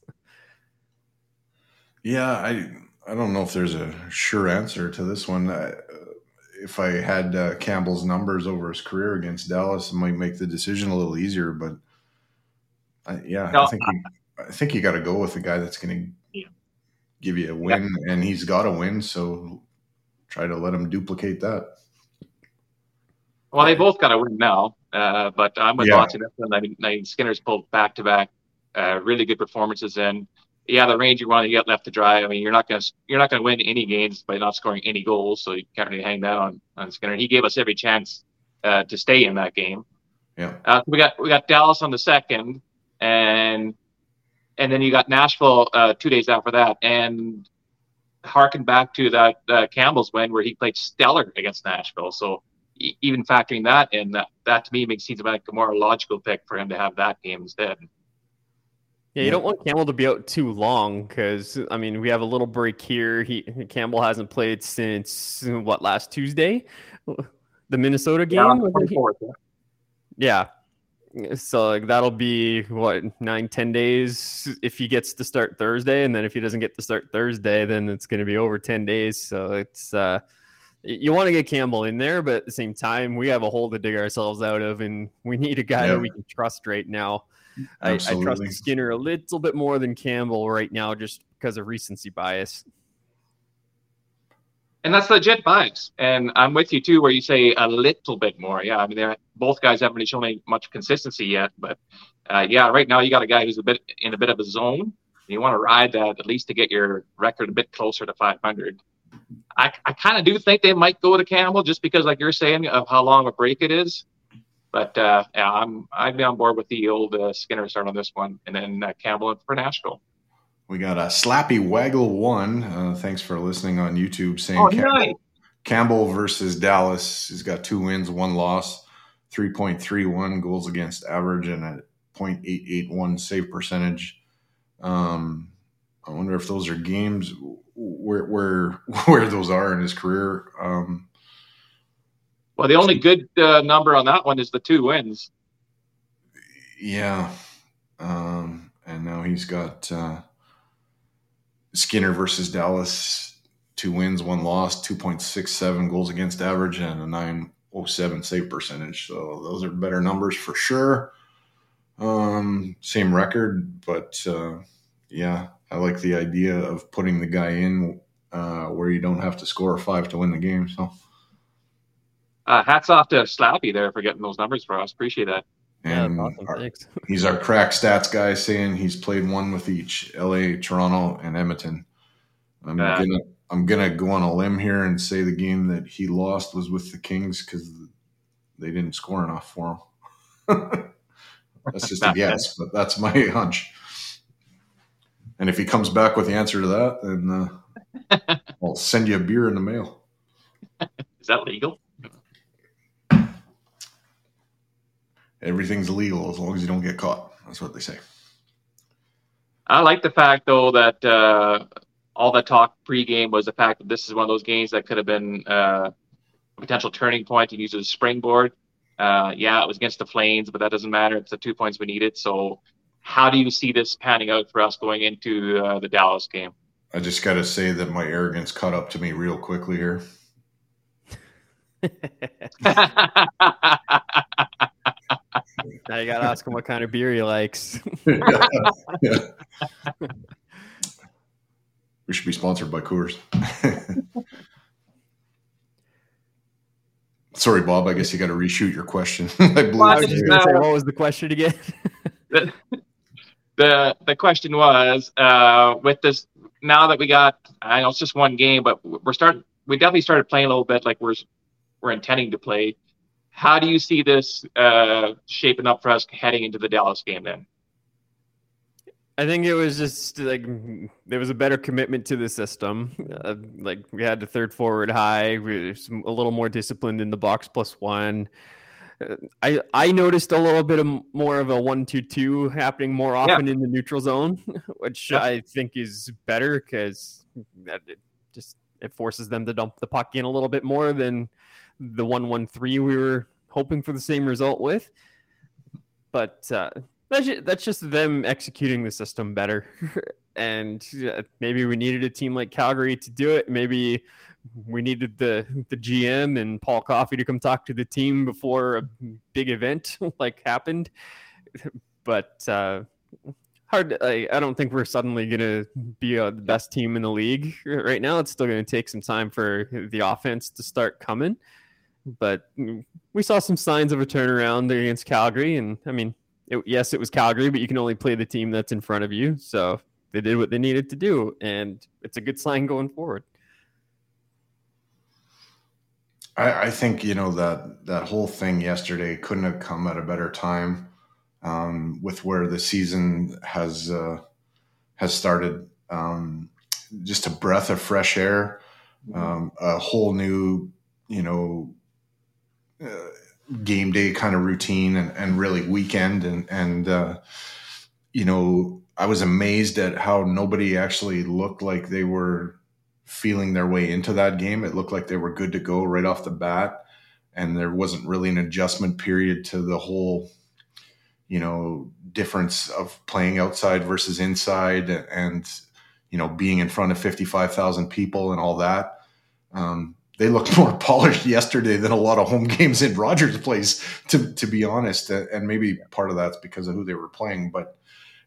[SPEAKER 1] Yeah, I I don't know if there's a sure answer to this one. I, if I had uh, Campbell's numbers over his career against Dallas, it might make the decision a little easier. But I, yeah,
[SPEAKER 2] No,
[SPEAKER 1] I think you, I think you got to go with the guy that's going to
[SPEAKER 2] Yeah.
[SPEAKER 1] give you a win, and he's got a win. So try to let him duplicate that.
[SPEAKER 2] Well, they both got to win now, uh, but I'm with
[SPEAKER 1] Yeah.
[SPEAKER 2] One. I mean, Skinner's pulled back to back, uh, really good performances. And yeah, the Ranger one you got left to dry. I mean, you're not gonna you're not gonna win any games by not scoring any goals, so you can't really hang that on on Skinner. He gave us every chance uh, to stay in that game.
[SPEAKER 1] Yeah.
[SPEAKER 2] Uh, we got we got Dallas on the second, and and then you got Nashville uh, two days after that, and harken back to that uh, Campbell's win where he played stellar against Nashville. So e- even factoring that in, that, that to me makes seems like a more logical pick for him to have that game instead.
[SPEAKER 3] Yeah, you don't want Campbell to be out too long because I mean we have a little break here. He Campbell hasn't played since what last Tuesday, the Minnesota game.
[SPEAKER 2] Yeah, on the
[SPEAKER 3] Was it?
[SPEAKER 2] 24th, yeah.
[SPEAKER 3] Yeah. So like that'll be what nine, ten days if he gets to start Thursday, and then if he doesn't get to start Thursday, then it's going to be over ten days. So it's uh, you want to get Campbell in there, but at the same time, we have a hole to dig ourselves out of, and we need a guy
[SPEAKER 1] Yeah.
[SPEAKER 3] that we can trust right now. I, I trust Skinner a little bit more than Campbell right now, just because of recency bias.
[SPEAKER 2] And that's legit bias. And I'm with you too, where you say a little bit more. Yeah, I mean, they're, both guys haven't really shown any much consistency yet, but uh, yeah, right now you got a guy who's a bit in a bit of a zone. And You want to ride that at least to get your record a bit closer to 500. I, I kind of do think they might go to Campbell just because, like you're saying, of how long a break it is. But uh, yeah, I'm I'd be on board with the old uh, Skinner start on this one, and then uh, Campbell for Nashville.
[SPEAKER 1] We got a Slappy Waggle one. Uh, thanks for listening on YouTube. Saying
[SPEAKER 2] Oh,
[SPEAKER 1] Campbell,
[SPEAKER 2] nice.
[SPEAKER 1] Campbell versus Dallas. He's got two wins, one loss, 3.31 goals against average, and a 0.881 save percentage. Um, I wonder if those are games where where where those are in his career. Um,
[SPEAKER 2] Well, the only good uh, number on that one is the two wins.
[SPEAKER 1] yeah, um, and now he's got uh, Skinner versus Dallas. Two wins, one loss, 2.67 goals against average, and a 907 save percentage. So those are better numbers for sure. Um, same record, but uh, yeah, I like the idea of putting the guy in uh, where you don't have to score five to win the game. So,
[SPEAKER 2] Uh, hats off to Slappy there for getting those numbers for us. Appreciate that.
[SPEAKER 3] Yeah,
[SPEAKER 1] and
[SPEAKER 3] that's awesome.
[SPEAKER 1] our-
[SPEAKER 3] Thanks.
[SPEAKER 1] he's our crack stats guy, saying he's played one with each LA, Toronto, and Edmonton. I'm
[SPEAKER 2] Uh,
[SPEAKER 1] gonna I'm gonna go on a limb here and say the game that he lost was with the Kings because they didn't score enough for him. that's just a guess, but that's my hunch. And if he comes back with the answer to that, then uh, I'll send you a beer in the mail.
[SPEAKER 2] Is that legal?
[SPEAKER 1] Everything's legal as long as you don't get caught. That's what they say.
[SPEAKER 2] I like the fact though that uh, all the talk pregame was the fact that this is one of those games that could have been uh, a potential turning and to use as a springboard. Uh, yeah, it was against the Flames, but that doesn't matter. It's the two points we needed. So, how do you see this panning out for us going into uh, the Dallas game?
[SPEAKER 1] I just got to say that my arrogance caught up to me real quickly here.
[SPEAKER 3] now you got to ask him what kind of beer he likes.
[SPEAKER 1] yeah. We should be sponsored by Coors. Sorry, Bob. I guess you got to reshoot your question. I believe
[SPEAKER 3] I was just say, what was the question again?
[SPEAKER 2] the, the the question was uh, with this now that we got I know it's just one game, but we're starting. We definitely started playing a little bit like we're we're intending to play. How do you see this uh, shaping up for us heading into the Dallas game then?
[SPEAKER 3] I think it was just like there was a better commitment to the system. Uh, like we had the third forward high, we were a little more disciplined in the box plus one. Uh, I I noticed a little bit of more of a one two two happening more often yeah. in the neutral zone, which yeah. I think is better because it just it forces them to dump the puck in a little bit more than the one one three we were hoping for the same result with. But uh, that's just, that's just them executing the system better. and maybe we needed a team like Calgary to do it. Maybe we needed the the GM and Paul Coffey to come talk to the team before a big event like happened. But uh, hard. I, I don't think we're suddenly going to be uh, the best team in the league right now. It's still going to take some time for the offense to start coming. But we saw some signs of a turnaround against Calgary, and I mean, it, yes, it was Calgary, but you can only play the team that's in front of you. So they did what they needed to do, and it's a good sign going forward.
[SPEAKER 1] I, I think you know that that whole thing yesterday couldn't have come at a better time, um, with where the season has uh, has started. Um, just a breath of fresh air, um, a whole new, you know, game day kind of routine and, and really weekend and and uh, you know I was amazed at how nobody actually looked like they were feeling their way into that game. It looked like they were good to go right off the bat, and there wasn't really an adjustment period to the whole you know difference of playing outside versus inside and, and you know being in front of 55,000 people and all that. Um, they looked more polished yesterday than a lot of home games in Rogers Place, to to be honest. And maybe part of that's because of who they were playing, but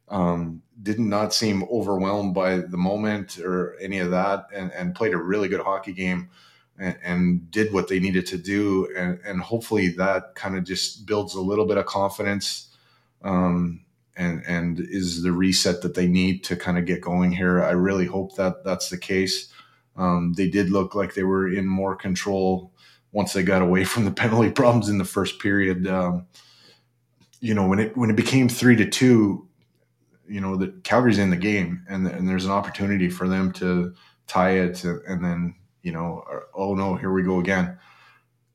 [SPEAKER 1] um, did not seem overwhelmed by the moment or any of that, and, and played a really good hockey game. And, and did what they needed to do, and, and hopefully that kind of just builds a little bit of confidence, um, and and is the reset that they need to kind of get going here. I really hope that that's the case. Um, they did look like they were in more control once they got away from the penalty problems in the first period. Um, you know, when it when it became three to two, you know, the Calgary's in the game, and and there's an opportunity for them to tie it, and then you know, oh no, here we go again.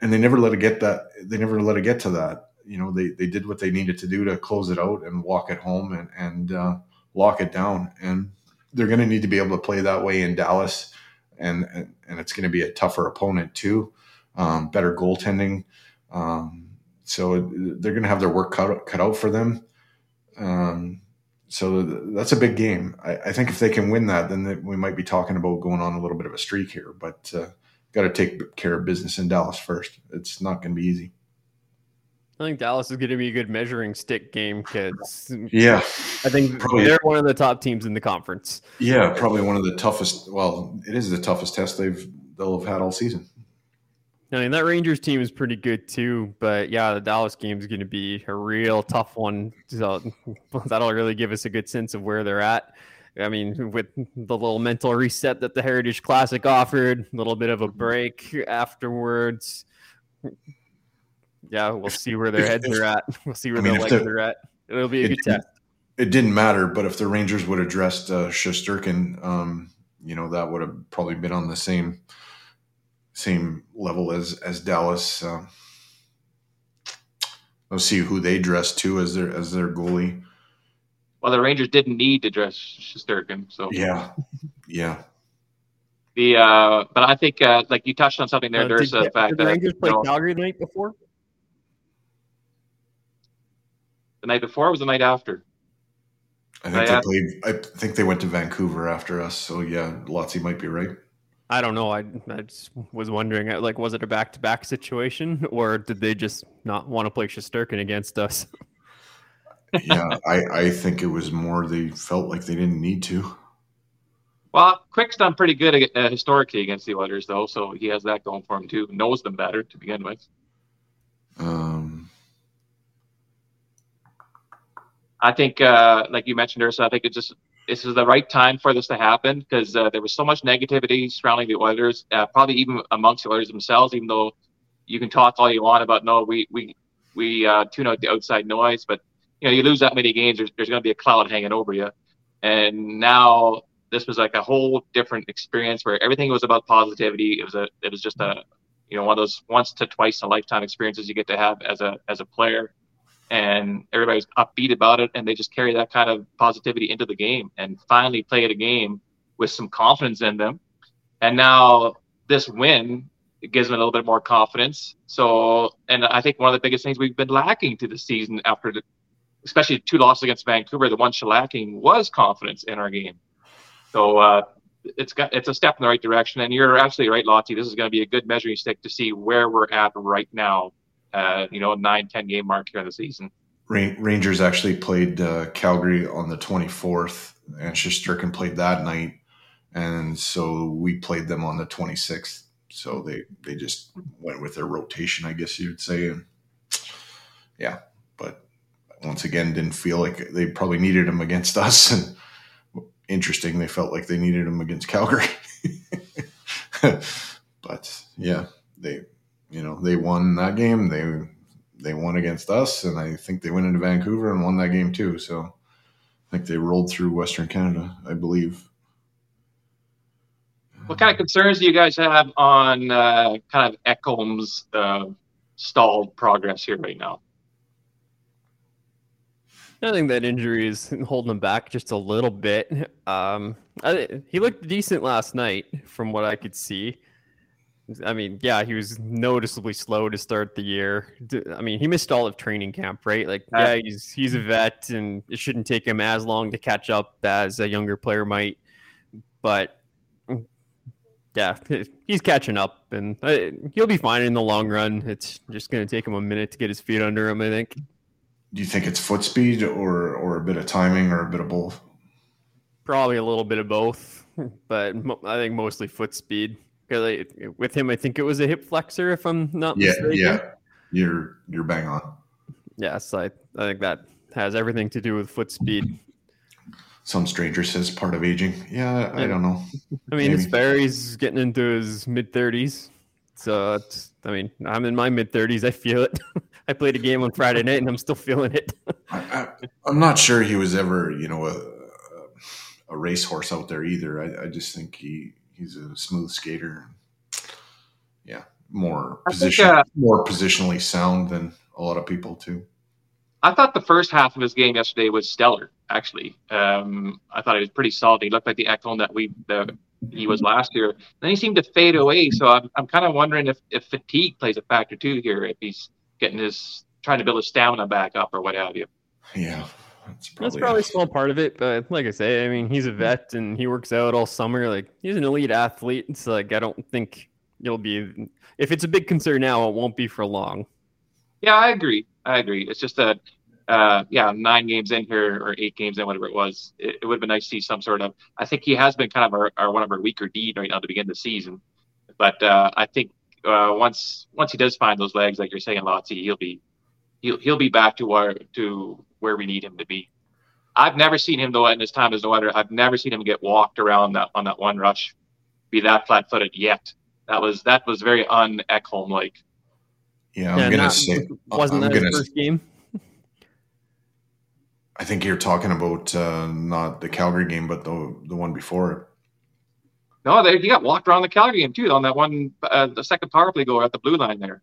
[SPEAKER 1] And they never let it get that. They never let it get to that. You know, they they did what they needed to do to close it out and walk it home and and uh, lock it down. And they're going to need to be able to play that way in Dallas and and, it's going to be a tougher opponent too. Um, better goaltending, um, so they're going to have their work cut, cut out for them. Um, so that's a big game. I, I, think if they can win that, then we might be talking about going on a little bit of a streak here. But uh, got to take care of business in Dallas first. It's not going to be easy.
[SPEAKER 3] I think Dallas is going to be a good measuring stick game because
[SPEAKER 1] yeah,
[SPEAKER 3] I think probably, they're one of the top teams in the conference.
[SPEAKER 1] Yeah, probably one of the toughest. Well, it is the toughest test they've they'll have had all season.
[SPEAKER 3] I mean that Rangers team is pretty good too, but yeah, the Dallas game is going to be a real tough one. So that'll really give us a good sense of where they're at. I mean, with the little mental reset that the Heritage Classic offered, a little bit of a break afterwards yeah, we'll see where their heads are at. We'll see where I mean, their legs the, are at. It'll be a it, good test.
[SPEAKER 1] It didn't matter, but if the Rangers would have dressed uh, Shesterkin, um, you know, that would have probably been on the same same level as as Dallas. Uh, let's see who they dress to as their as their goalie.
[SPEAKER 2] well, the Rangers didn't need to dress Shesterkin. So
[SPEAKER 1] Yeah, yeah.
[SPEAKER 2] the uh, but I think uh, like you touched on something there.
[SPEAKER 3] Uh,
[SPEAKER 2] there's
[SPEAKER 3] did,
[SPEAKER 2] the fact
[SPEAKER 3] did the
[SPEAKER 2] that
[SPEAKER 3] Rangers play
[SPEAKER 2] you know,
[SPEAKER 3] Calgary the night before?
[SPEAKER 2] The night before was the night after.
[SPEAKER 1] I think
[SPEAKER 2] I
[SPEAKER 1] they
[SPEAKER 2] asked-
[SPEAKER 1] played. I think they went to Vancouver after us. So yeah, Lotzie might be right.
[SPEAKER 3] I don't know. I, I just was wondering, uh, like, was it a back-to-back situation, or did they just not want to play Shesterkin against us?
[SPEAKER 1] Yeah, I, I think it was more they felt like they didn't need to.
[SPEAKER 2] Well, Quick's done pretty good uh, historically against the Oilers, though, so he has that going for him too. Knows them better to begin with.
[SPEAKER 1] Um,
[SPEAKER 2] I think, uh, like you mentioned, Ursa, I think it just this is the right time for this to happen because uh, there was so much negativity surrounding the Oilers, uh, probably even amongst the Oilers themselves. Even though you can talk all you want about no, we we we uh, tune out the outside noise, but you know you lose that many games, there's, there's going to be a cloud hanging over you. And now this was like a whole different experience where everything was about positivity. It was a it was just a you know one of those once to twice in a lifetime experiences you get to have as a as a player and everybody's upbeat about it and they just carry that kind of positivity into the game and finally play a game with some confidence in them. And now this win gives them a little bit more confidence. So and i think one of the biggest things we've been lacking to the season after the especially two losses against vancouver the one lacking was confidence in our game. So uh it's got it's a step in the right direction. And you're absolutely right lottie. This is going to be a good measuring stick to see where we're at right now uh, you know, nine, 10 game mark here in the season.
[SPEAKER 1] Rangers actually played uh, Calgary on the 24th, and Shesterkin played that night, and so we played them on the 26th. So they they just went with their rotation, I guess you'd say, and yeah. But once again, didn't feel like they probably needed him against us, and interesting, they felt like they needed him against Calgary. but yeah, they you know they won that game. They they won against us, and I think they went into Vancouver and won that game too. So I think they rolled through Western Canada, I believe.
[SPEAKER 2] What kind of concerns do you guys have on uh, kind of Ekholm's uh, stalled progress here right now?
[SPEAKER 3] I think that injury is holding him back just a little bit. Um, I, he looked decent last night, from what I could see. I mean, yeah, he was noticeably slow to start the year. I mean, he missed all of training camp, right? Like, yeah, he's he's a vet, and it shouldn't take him as long to catch up as a younger player might. But yeah, he's catching up, and uh, he'll be fine in the long run. It's just going to take him a minute to get his feet under him, I think.
[SPEAKER 1] Do you think it's foot speed or or a bit of timing or a bit of both?
[SPEAKER 3] Probably a little bit of both, but I think mostly foot speed. I, with him, I think it was a hip flexor, if I'm not
[SPEAKER 1] Yeah,
[SPEAKER 3] mistaken.
[SPEAKER 1] yeah. You're you're bang on.
[SPEAKER 3] Yes, I, I think that has everything to do with foot speed.
[SPEAKER 1] Some stranger says part of aging. Yeah, I
[SPEAKER 3] Yeah.
[SPEAKER 1] don't know.
[SPEAKER 3] I mean, it's
[SPEAKER 1] Maybe.
[SPEAKER 3] He's getting into his mid 30s. So, it's, I mean, I'm in my mid 30s. I feel it. I played a game on Friday night and I'm still feeling it.
[SPEAKER 1] I, I, I'm not sure he was ever, you know, a, a racehorse out there either. I, I just think he he's a smooth skater. Yeah, more position,
[SPEAKER 2] uh,
[SPEAKER 1] more positionally sound than a lot of people too.
[SPEAKER 2] I thought the first half of his game yesterday was stellar. Actually, um, I thought he was pretty solid. He looked like the Ekholm that we that he was last year. Then he seemed to fade away. So I'm, I'm kind of wondering if, if fatigue plays a factor too here. If he's getting his trying to build his stamina back up or what have you.
[SPEAKER 1] Yeah, that's probably,
[SPEAKER 3] That's probably a small part of it, but like I say, I mean, he's a vet and he works out all summer. Like he's an elite athlete. It's like I don't think it'll be. If it's a big concern now, it won't be for long.
[SPEAKER 2] Yeah, I agree. I agree. It's just that, uh, yeah, nine games in here or eight games in, whatever it was. It, it would have been nice to see some sort of. I think he has been kind of our, our one of our weaker D right now to begin the season, but uh, I think uh, once once he does find those legs, like you're saying, Lottie, he'll be he'll he'll be back to where to where we need him to be. I've never seen him though in his time as no other. I've never seen him get walked around that on that one rush, be that flat footed yet. That was that was very un Ekholm like.
[SPEAKER 1] Yeah, I'm
[SPEAKER 3] Yeah,
[SPEAKER 1] gonna
[SPEAKER 3] not-
[SPEAKER 1] say.
[SPEAKER 3] Wasn't
[SPEAKER 1] I'm
[SPEAKER 3] that
[SPEAKER 1] gonna.
[SPEAKER 3] his first game?
[SPEAKER 1] I think you're talking about uh, not the Calgary game, but the the one before it.
[SPEAKER 2] No, they, he got walked around the Calgary game too on that one, uh, the second power play goal at the blue line there.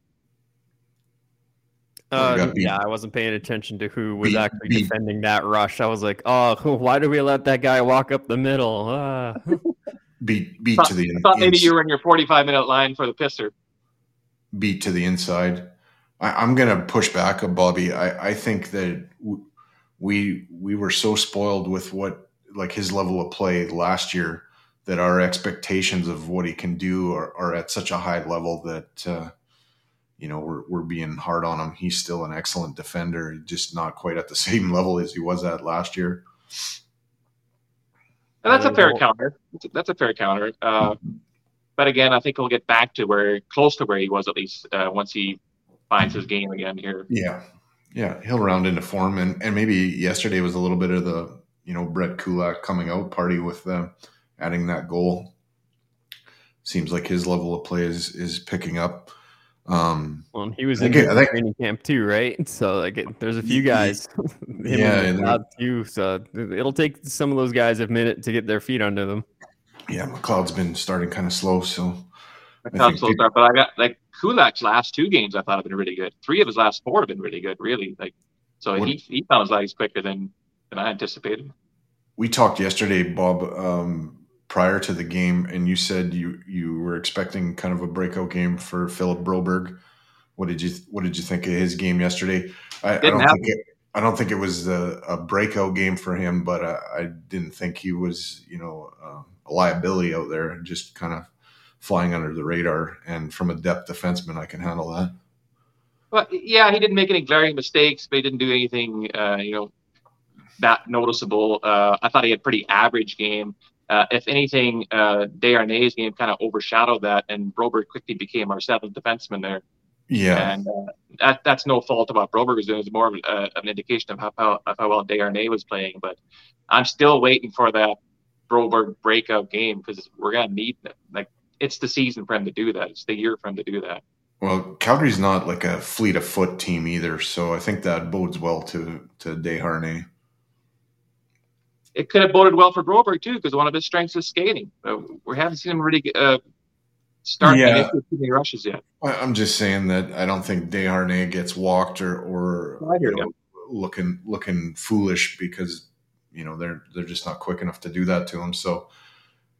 [SPEAKER 3] Uh,
[SPEAKER 1] beat.
[SPEAKER 3] yeah, I wasn't paying attention to who was
[SPEAKER 1] Beat-
[SPEAKER 3] actually
[SPEAKER 1] beat.
[SPEAKER 3] defending that rush. I was like, oh, why do we let that guy walk up the middle? Ah.
[SPEAKER 1] beat beat
[SPEAKER 2] Thought-
[SPEAKER 1] to the
[SPEAKER 2] I thought maybe you were in your 45 minute line for the pisser.
[SPEAKER 1] beat to the inside. I, I'm going to push back, Bobby. I, I think that w- we we were so spoiled with what like his level of play last year that our expectations of what he can do are, are at such a high level that uh, you know we're we're being hard on him. He's still an excellent defender, just not quite at the same level as he was at last year.
[SPEAKER 2] And that's a
[SPEAKER 3] Uh,
[SPEAKER 2] fair
[SPEAKER 3] well-
[SPEAKER 2] counter. That's a, that's a fair counter. Uh, but again, I think he'll get back to where close to where he was at least uh, once he finds his game again here.
[SPEAKER 1] Yeah, yeah, he'll round into form, and and maybe yesterday was a little bit of the you know Brett Kulak coming out party with them adding that goal. Seems like his level of play is is picking up. Um,
[SPEAKER 3] Well, and he was
[SPEAKER 1] I
[SPEAKER 3] in
[SPEAKER 1] think- I think-
[SPEAKER 3] training camp too, right? So like, it- there's a few
[SPEAKER 1] Ye- ye-
[SPEAKER 3] guys,
[SPEAKER 1] Yeah,
[SPEAKER 3] and
[SPEAKER 1] and they're-
[SPEAKER 3] McLeod too. So it'll take some of those guys a minute to get their feet under them.
[SPEAKER 1] yeah, McLeod's been starting kind of slow, so
[SPEAKER 2] I
[SPEAKER 1] I
[SPEAKER 2] thought so start, but I got like Kulak's last two games I thought have been really good. Three of his last four have been really good, really. Like so
[SPEAKER 1] What-
[SPEAKER 2] he he found his legs quicker than than I anticipated.
[SPEAKER 1] we talked yesterday, Bob, um, prior to the game, and you said you you were expecting kind of a breakout game for Philip Broberg. What did you What did you think of his game yesterday? I, I don't
[SPEAKER 2] happen.
[SPEAKER 1] think it, I don't think it was a, a breakout game for him, but I, I didn't think he was you know uh, a liability out there, just kind of flying under the radar. And from a depth defenseman, I can handle that.
[SPEAKER 2] But yeah, he didn't make any glaring mistakes, but he didn't do anything, uh, you know, that noticeable. Uh, I thought he had a pretty average game. Uh, if anything, uh, Desharnais' game kind of overshadowed that, and Broberg quickly became our seventh defenseman there.
[SPEAKER 1] Yeah,
[SPEAKER 2] And uh, that that's no fault of what Broberg was doing. It's more of uh, an indication of how, how, of how well Desharnais was playing. But I'm still waiting for that Broberg breakout game because we're gonna need it. Like it's the season for him to do that. It's the year for him to do that.
[SPEAKER 1] Well, Calgary's not like a fleet of foot team either, so I think that bodes well to to Desharnais.
[SPEAKER 2] It could have boded well for Broberg too, because one of his strengths is skating. Uh, we haven't seen him really uh, start
[SPEAKER 1] Yeah.
[SPEAKER 2] to too many rushes yet.
[SPEAKER 1] I- I'm just saying that I don't think Desharnais gets walked or or you know, looking looking foolish because you know they're they're just not quick enough to do that to him. So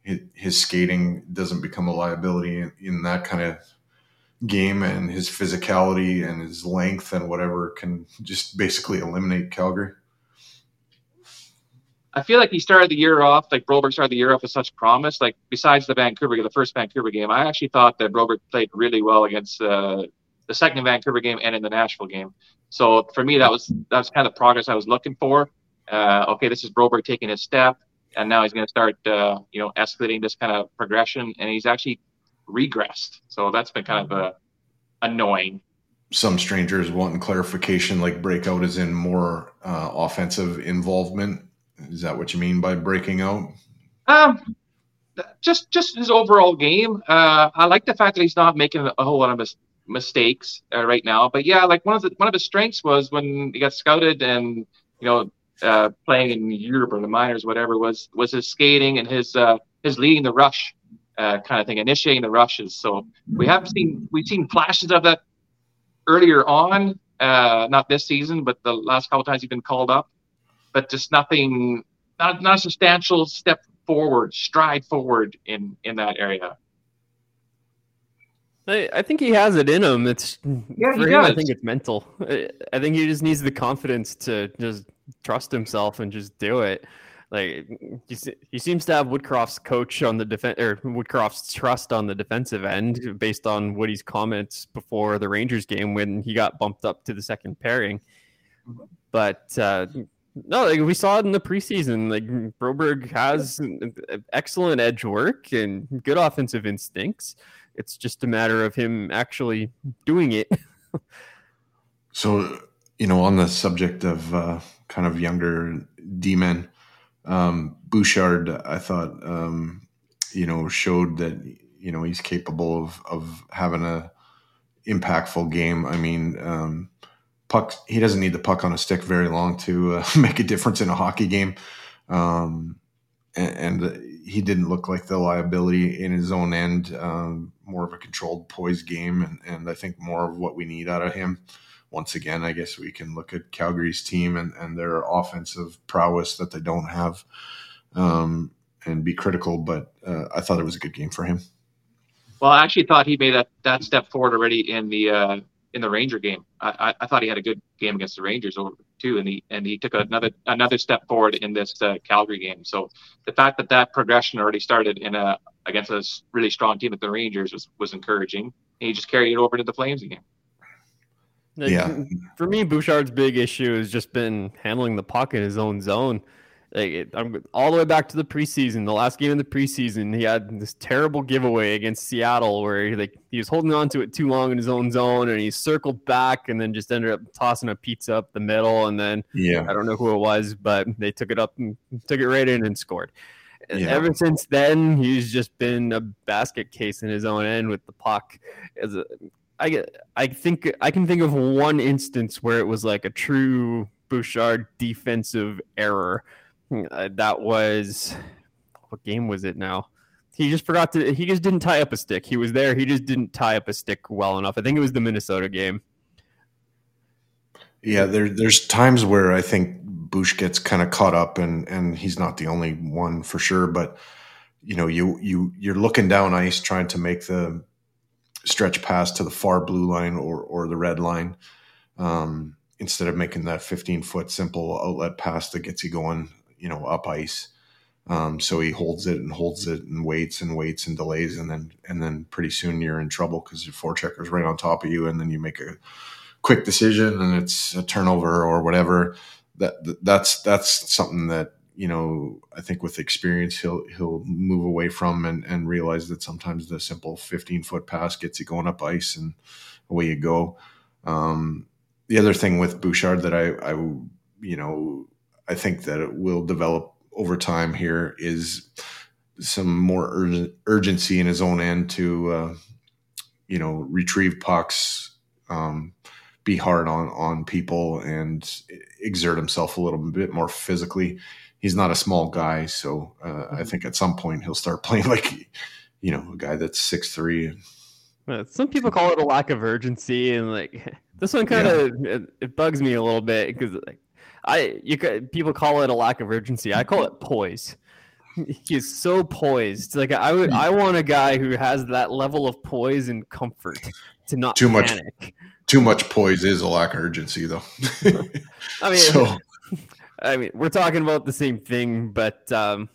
[SPEAKER 1] his, his skating doesn't become a liability in, in that kind of game, and his physicality and his length and whatever can just basically eliminate Calgary.
[SPEAKER 2] I feel like he started the year off, like Broberg started the year off with such promise. Like besides the Vancouver, the first Vancouver game, I actually thought that Broberg played really well against uh, the second Vancouver game and in the Nashville game. So for me, that was that was kind of the progress I was looking for. Uh, okay, this is Broberg taking his step, and now he's going to start, uh, you know, escalating this kind of progression, and he's actually regressed. So that's been kind of uh, annoying.
[SPEAKER 1] Some strangers wanting clarification, like breakout is in more uh, offensive involvement. Is that what you mean by breaking out?
[SPEAKER 2] Um, just just his overall game. Uh, I like the fact that he's not making a whole lot of mis- mistakes uh, right now. But yeah, like one of the one of his strengths was when he got scouted and you know uh, playing in Europe or the minors, whatever was was his skating and his uh, his leading the rush uh, kind of thing, initiating the rushes. So we haven't seen we've seen flashes of that earlier on, uh, not this season, but the last couple times he's been called up. But just nothing, not not a substantial step forward, stride forward in in that area.
[SPEAKER 3] I, I think he has it in him. It's
[SPEAKER 2] Yeah, he
[SPEAKER 3] for him. I think it's mental. I, I think he just needs the confidence to just trust himself and just do it. Like he, he seems to have Woodcroft's coach on the defense or Woodcroft's trust on the defensive end based on Woody's comments before the Rangers game when he got bumped up to the second pairing. But uh, no, like we saw it in the preseason. Like Broberg has excellent edge work and good offensive instincts. It's just a matter of him actually doing it.
[SPEAKER 1] So, you know, on the subject of uh, kind of younger D men, um, Bouchard, I thought, um, you know, showed that you know he's capable of of having a impactful game. I mean, um, puck. He doesn't need the puck on a stick very long to uh, make a difference in a hockey game. Um, and, and he didn't look like the liability in his own end. Um, more of a controlled, poised game, and, and I think more of what we need out of him once again, I guess we can look at Calgary's team and, and their offensive prowess that they don't have um, and be critical. But uh, I thought it was a good game for him.
[SPEAKER 2] Well, I actually thought he made that, that step forward already in the uh, in the Ranger game. I, I, I, thought he had a good game against the Rangers over too, and he and he took another another step forward in this uh, Calgary game. So the fact that that progression already started in a against a really strong team at the Rangers was was encouraging. And he just carried it over to the Flames again.
[SPEAKER 3] yeah. For me, Bouchard's big issue has just been handling the puck in his own zone. Like I'm all the way back to the preseason. The last game in the preseason, he had this terrible giveaway against Seattle where he, like he was holding on to it too long in his own zone, and he circled back and then just ended up tossing a pizza up the middle. And then
[SPEAKER 1] yeah,
[SPEAKER 3] I don't know who it was, but they took it up and took it right in and scored. And yeah. ever since then, he's just been a basket case in his own end with the puck. As a, I I think I can think of one instance where it was like a true Bouchard defensive error uh, that was what game was it now? He just forgot to. He just didn't tie up a stick. He was there. He just didn't tie up a stick well enough. I think it was the Minnesota game.
[SPEAKER 1] Yeah, there, there's times where I think Bush gets kind of caught up, and and he's not the only one for sure. But you know, you you you're looking down ice trying to make the stretch pass to the far blue line or or the red line, um, instead of making that 15 foot simple outlet pass that gets you going you know up ice. Um, so he holds it and holds it and waits and waits and delays and then and then pretty soon you're in trouble because your forechecker's right on top of you and then you make a quick decision and it's a turnover or whatever. That that's that's something that you know I think with experience he'll he'll move away from and and realize that sometimes the simple 15 foot pass gets you going up ice and away you go. Um, the other thing with Bouchard that I I you know I think that it will develop over time here is some more ur- urgency in his own end to, uh, you know, retrieve pucks, um, be hard on on people, and exert himself a little bit more physically. He's not a small guy, so uh, mm-hmm. I think at some point he'll start playing like, you know, a guy that's six three.
[SPEAKER 3] Some people call it a lack of urgency, and like this one kind of yeah. it, it, bugs me a little bit because like I you could people call it a lack of urgency. I call it poise. He's so poised. Like I would, I want a guy who has that level of poise and comfort to not
[SPEAKER 1] too
[SPEAKER 3] panic.
[SPEAKER 1] much. Too much poise is a lack of urgency, though.
[SPEAKER 3] I mean, so. I mean, we're talking about the same thing, but um,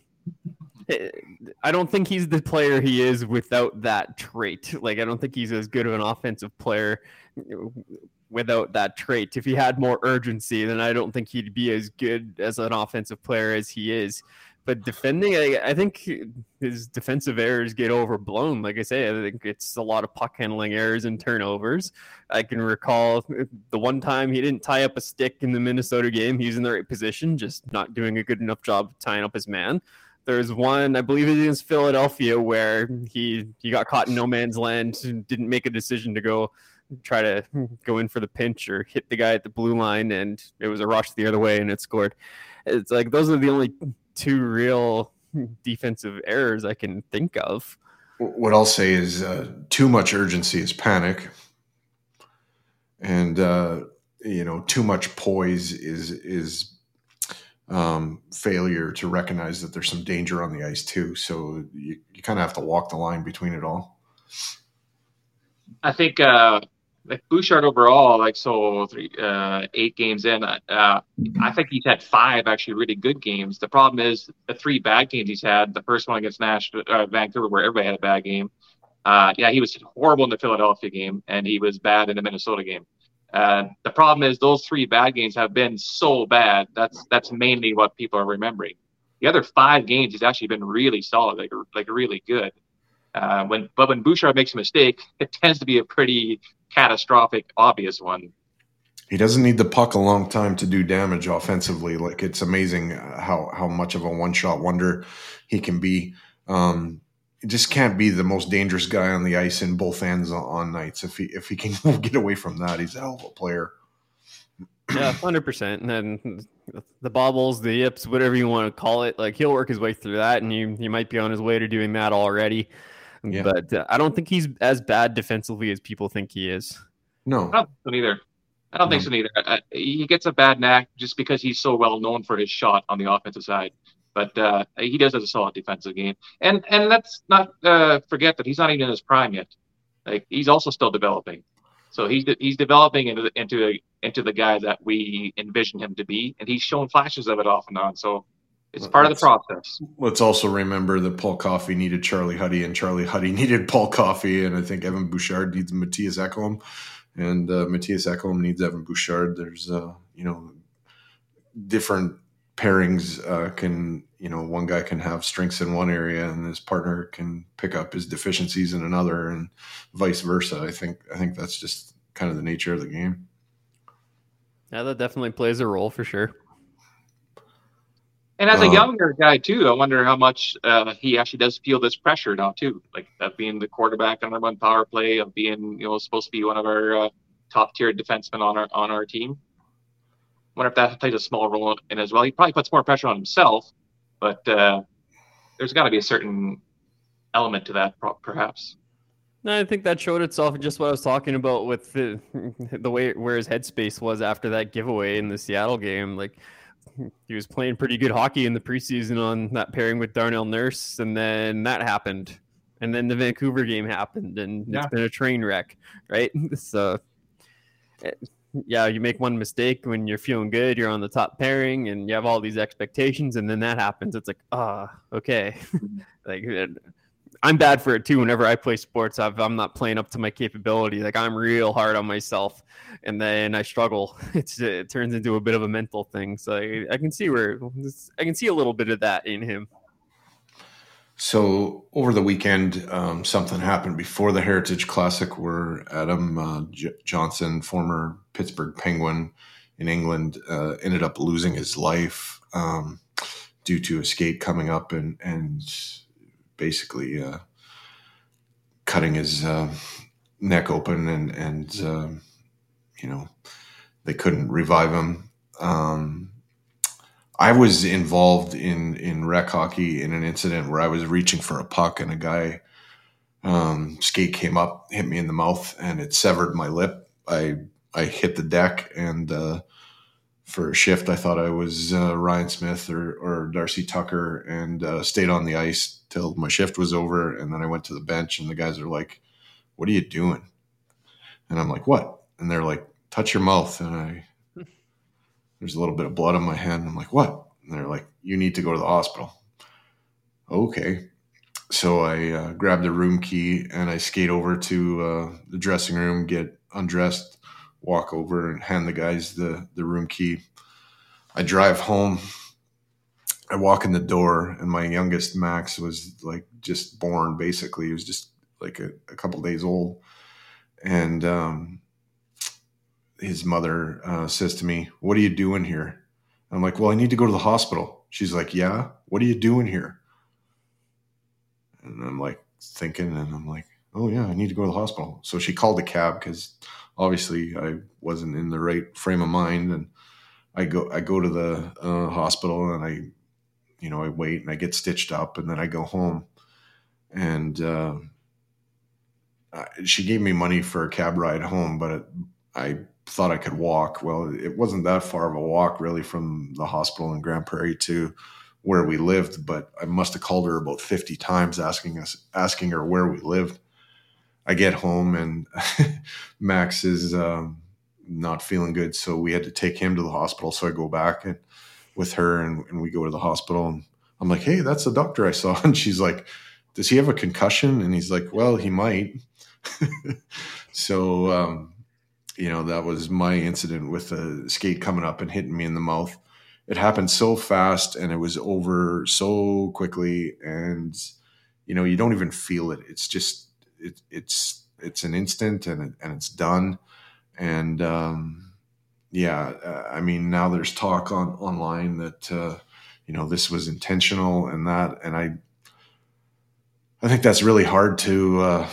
[SPEAKER 3] I don't think he's the player he is without that trait. Like, I don't think he's as good of an offensive player without that trait. If he had more urgency, then I don't think he'd be as good as an offensive player as he is. But defending, I, I think his defensive errors get overblown. Like I say, I think it's a lot of puck handling errors and turnovers. I can recall the one time he didn't tie up a stick in the Minnesota game. He was in the right position, just not doing a good enough job tying up his man. There's one, I believe it is Philadelphia, where he he got caught in no man's land, didn't make a decision to go try to go in for the pinch or hit the guy at the blue line, and it was a rush the other way and it scored. It's like those are the only two real defensive errors I can think of.
[SPEAKER 1] What I'll say is uh, too much urgency is panic, and uh, you know too much poise is is um, failure to recognize that there's some danger on the ice too. So you, you kind of have to walk the line between it all.
[SPEAKER 2] I think uh, like Bouchard overall, like so three, uh, eight games in, uh, I think he's had five actually really good games. The problem is the three bad games he's had. The first one against Nash, uh, Vancouver, where everybody had a bad game. Uh, yeah, he was horrible in the Philadelphia game, and he was bad in the Minnesota game. Uh, the problem is those three bad games have been so bad. That's that's mainly what people are remembering. The other five games, he's actually been really solid, like like really good. Uh, when but when Bouchard makes a mistake, it tends to be a pretty catastrophic, obvious one.
[SPEAKER 1] He doesn't need the puck a long time to do damage offensively. Like it's amazing how how much of a one shot wonder he can be. Um, he just can't be the most dangerous guy on the ice in both ends on, on nights. If he if he can get away from that, he's a hell of a player.
[SPEAKER 3] yeah, hundred percent. And then the bobbles, the yips, whatever you want to call it, like he'll work his way through that, and you you might be on his way to doing that already. Yeah. But uh, I don't think he's as bad defensively as people think he is.
[SPEAKER 1] No,
[SPEAKER 2] I don't either. I don't think so neither. Uh, he gets a bad knack just because he's so well known for his shot on the offensive side. But uh, he does have a solid defensive game, and and let's not uh, forget that he's not even in his prime yet. Like he's also still developing, so he's he's developing into into a, into the guy that we envision him to be, and he's shown flashes of it off and on. So it's part of the process.
[SPEAKER 1] Let's also remember that Paul Coffey needed Charlie Huddy, and Charlie Huddy needed Paul Coffey, and I think Evan Bouchard needs Mattias Ekholm, and uh, Mattias Ekholm needs Evan Bouchard. There's uh, you know different pairings uh, can you know one guy can have strengths in one area and his partner can pick up his deficiencies in another and vice versa i think i think that's just kind of the nature of the game
[SPEAKER 3] yeah that definitely plays a role for sure
[SPEAKER 2] and as a uh, younger guy too i wonder how much uh, he actually does feel this pressure now too like that being the quarterback on our one power play of being you know supposed to be one of our uh, top tier defensemen on our on our team wonder if that plays a small role in as well. He probably puts more pressure on himself, but uh, there's got to be a certain element to that, perhaps.
[SPEAKER 3] No, I think that showed itself in just what I was talking about with the, the way where his headspace was after that giveaway in the Seattle game. Like he was playing pretty good hockey in the preseason on that pairing with Darnell Nurse, and then that happened, and then the Vancouver game happened, and yeah. it's been a train wreck, right? So yeah, you make one mistake when you're feeling good, you're on the top pairing, and you have all these expectations, and then that happens. It's like, ah, oh, okay. like, I'm bad for it too. Whenever I play sports, i am not playing up to my capability. Like, I'm real hard on myself, and then I struggle. It's, it turns into a bit of a mental thing. So I, I can see where I can see a little bit of that in him.
[SPEAKER 1] So over the weekend, um, something happened before the Heritage Classic where Adam uh, J- Johnson, former Pittsburgh Penguin in England, uh, ended up losing his life um, due to a skate coming up and and basically uh, cutting his uh, neck open and and um, you know they couldn't revive him. Um, I was involved in in rec hockey in an incident where I was reaching for a puck and a guy um, skate came up, hit me in the mouth, and it severed my lip. I I hit the deck, and uh, for a shift, I thought I was uh, Ryan Smyth or or Darcy Tucker, and uh, stayed on the ice till my shift was over, and then I went to the bench, and the guys are like, "What are you doing?" And I'm like, "What?" And they're like, "Touch your mouth," and I there's a little bit of blood on my hand. I'm like, what? And they're like, you need to go to the hospital. Okay. So I uh, the room key and I skate over to uh, the dressing room, get undressed, walk over and hand the guys the, the room key. I drive home. I walk in the door and my youngest Max was like just born basically. He was just like a, a couple days old. And um, his mother uh, says to me, What are you doing here? I'm like, Well, I need to go to the hospital. She's like, Yeah, what are you doing here? And I'm like thinking, and I'm like, Oh, yeah, I need to go to the hospital. So she called a cab because obviously I wasn't in the right frame of mind. And I go, I go to the uh, hospital and I, you know, I wait and I get stitched up and then I go home. And uh, she gave me money for a cab ride home, but it, I thought I could walk. Well, it wasn't that far of a walk really from the hospital in Grande Prairie to where we lived, but I must have called her about 50 times asking us asking her where we lived. I get home and Max is um, not feeling good, so we had to take him to the hospital. So I go back and with her and, and we go to the hospital and I'm like, "Hey, that's the doctor I saw." And she's like, "Does he have a concussion?" And he's like, "Well, he might." so um, you know, that was my incident with a skate coming up and hitting me in the mouth. It happened so fast and it was over so quickly, and you know, you don't even feel it. It's just it, it's it's an instant and and it's done. And um, yeah, uh, I mean, now there's talk on online that uh, you know this was intentional and that, and I I think that's really hard to. Uh,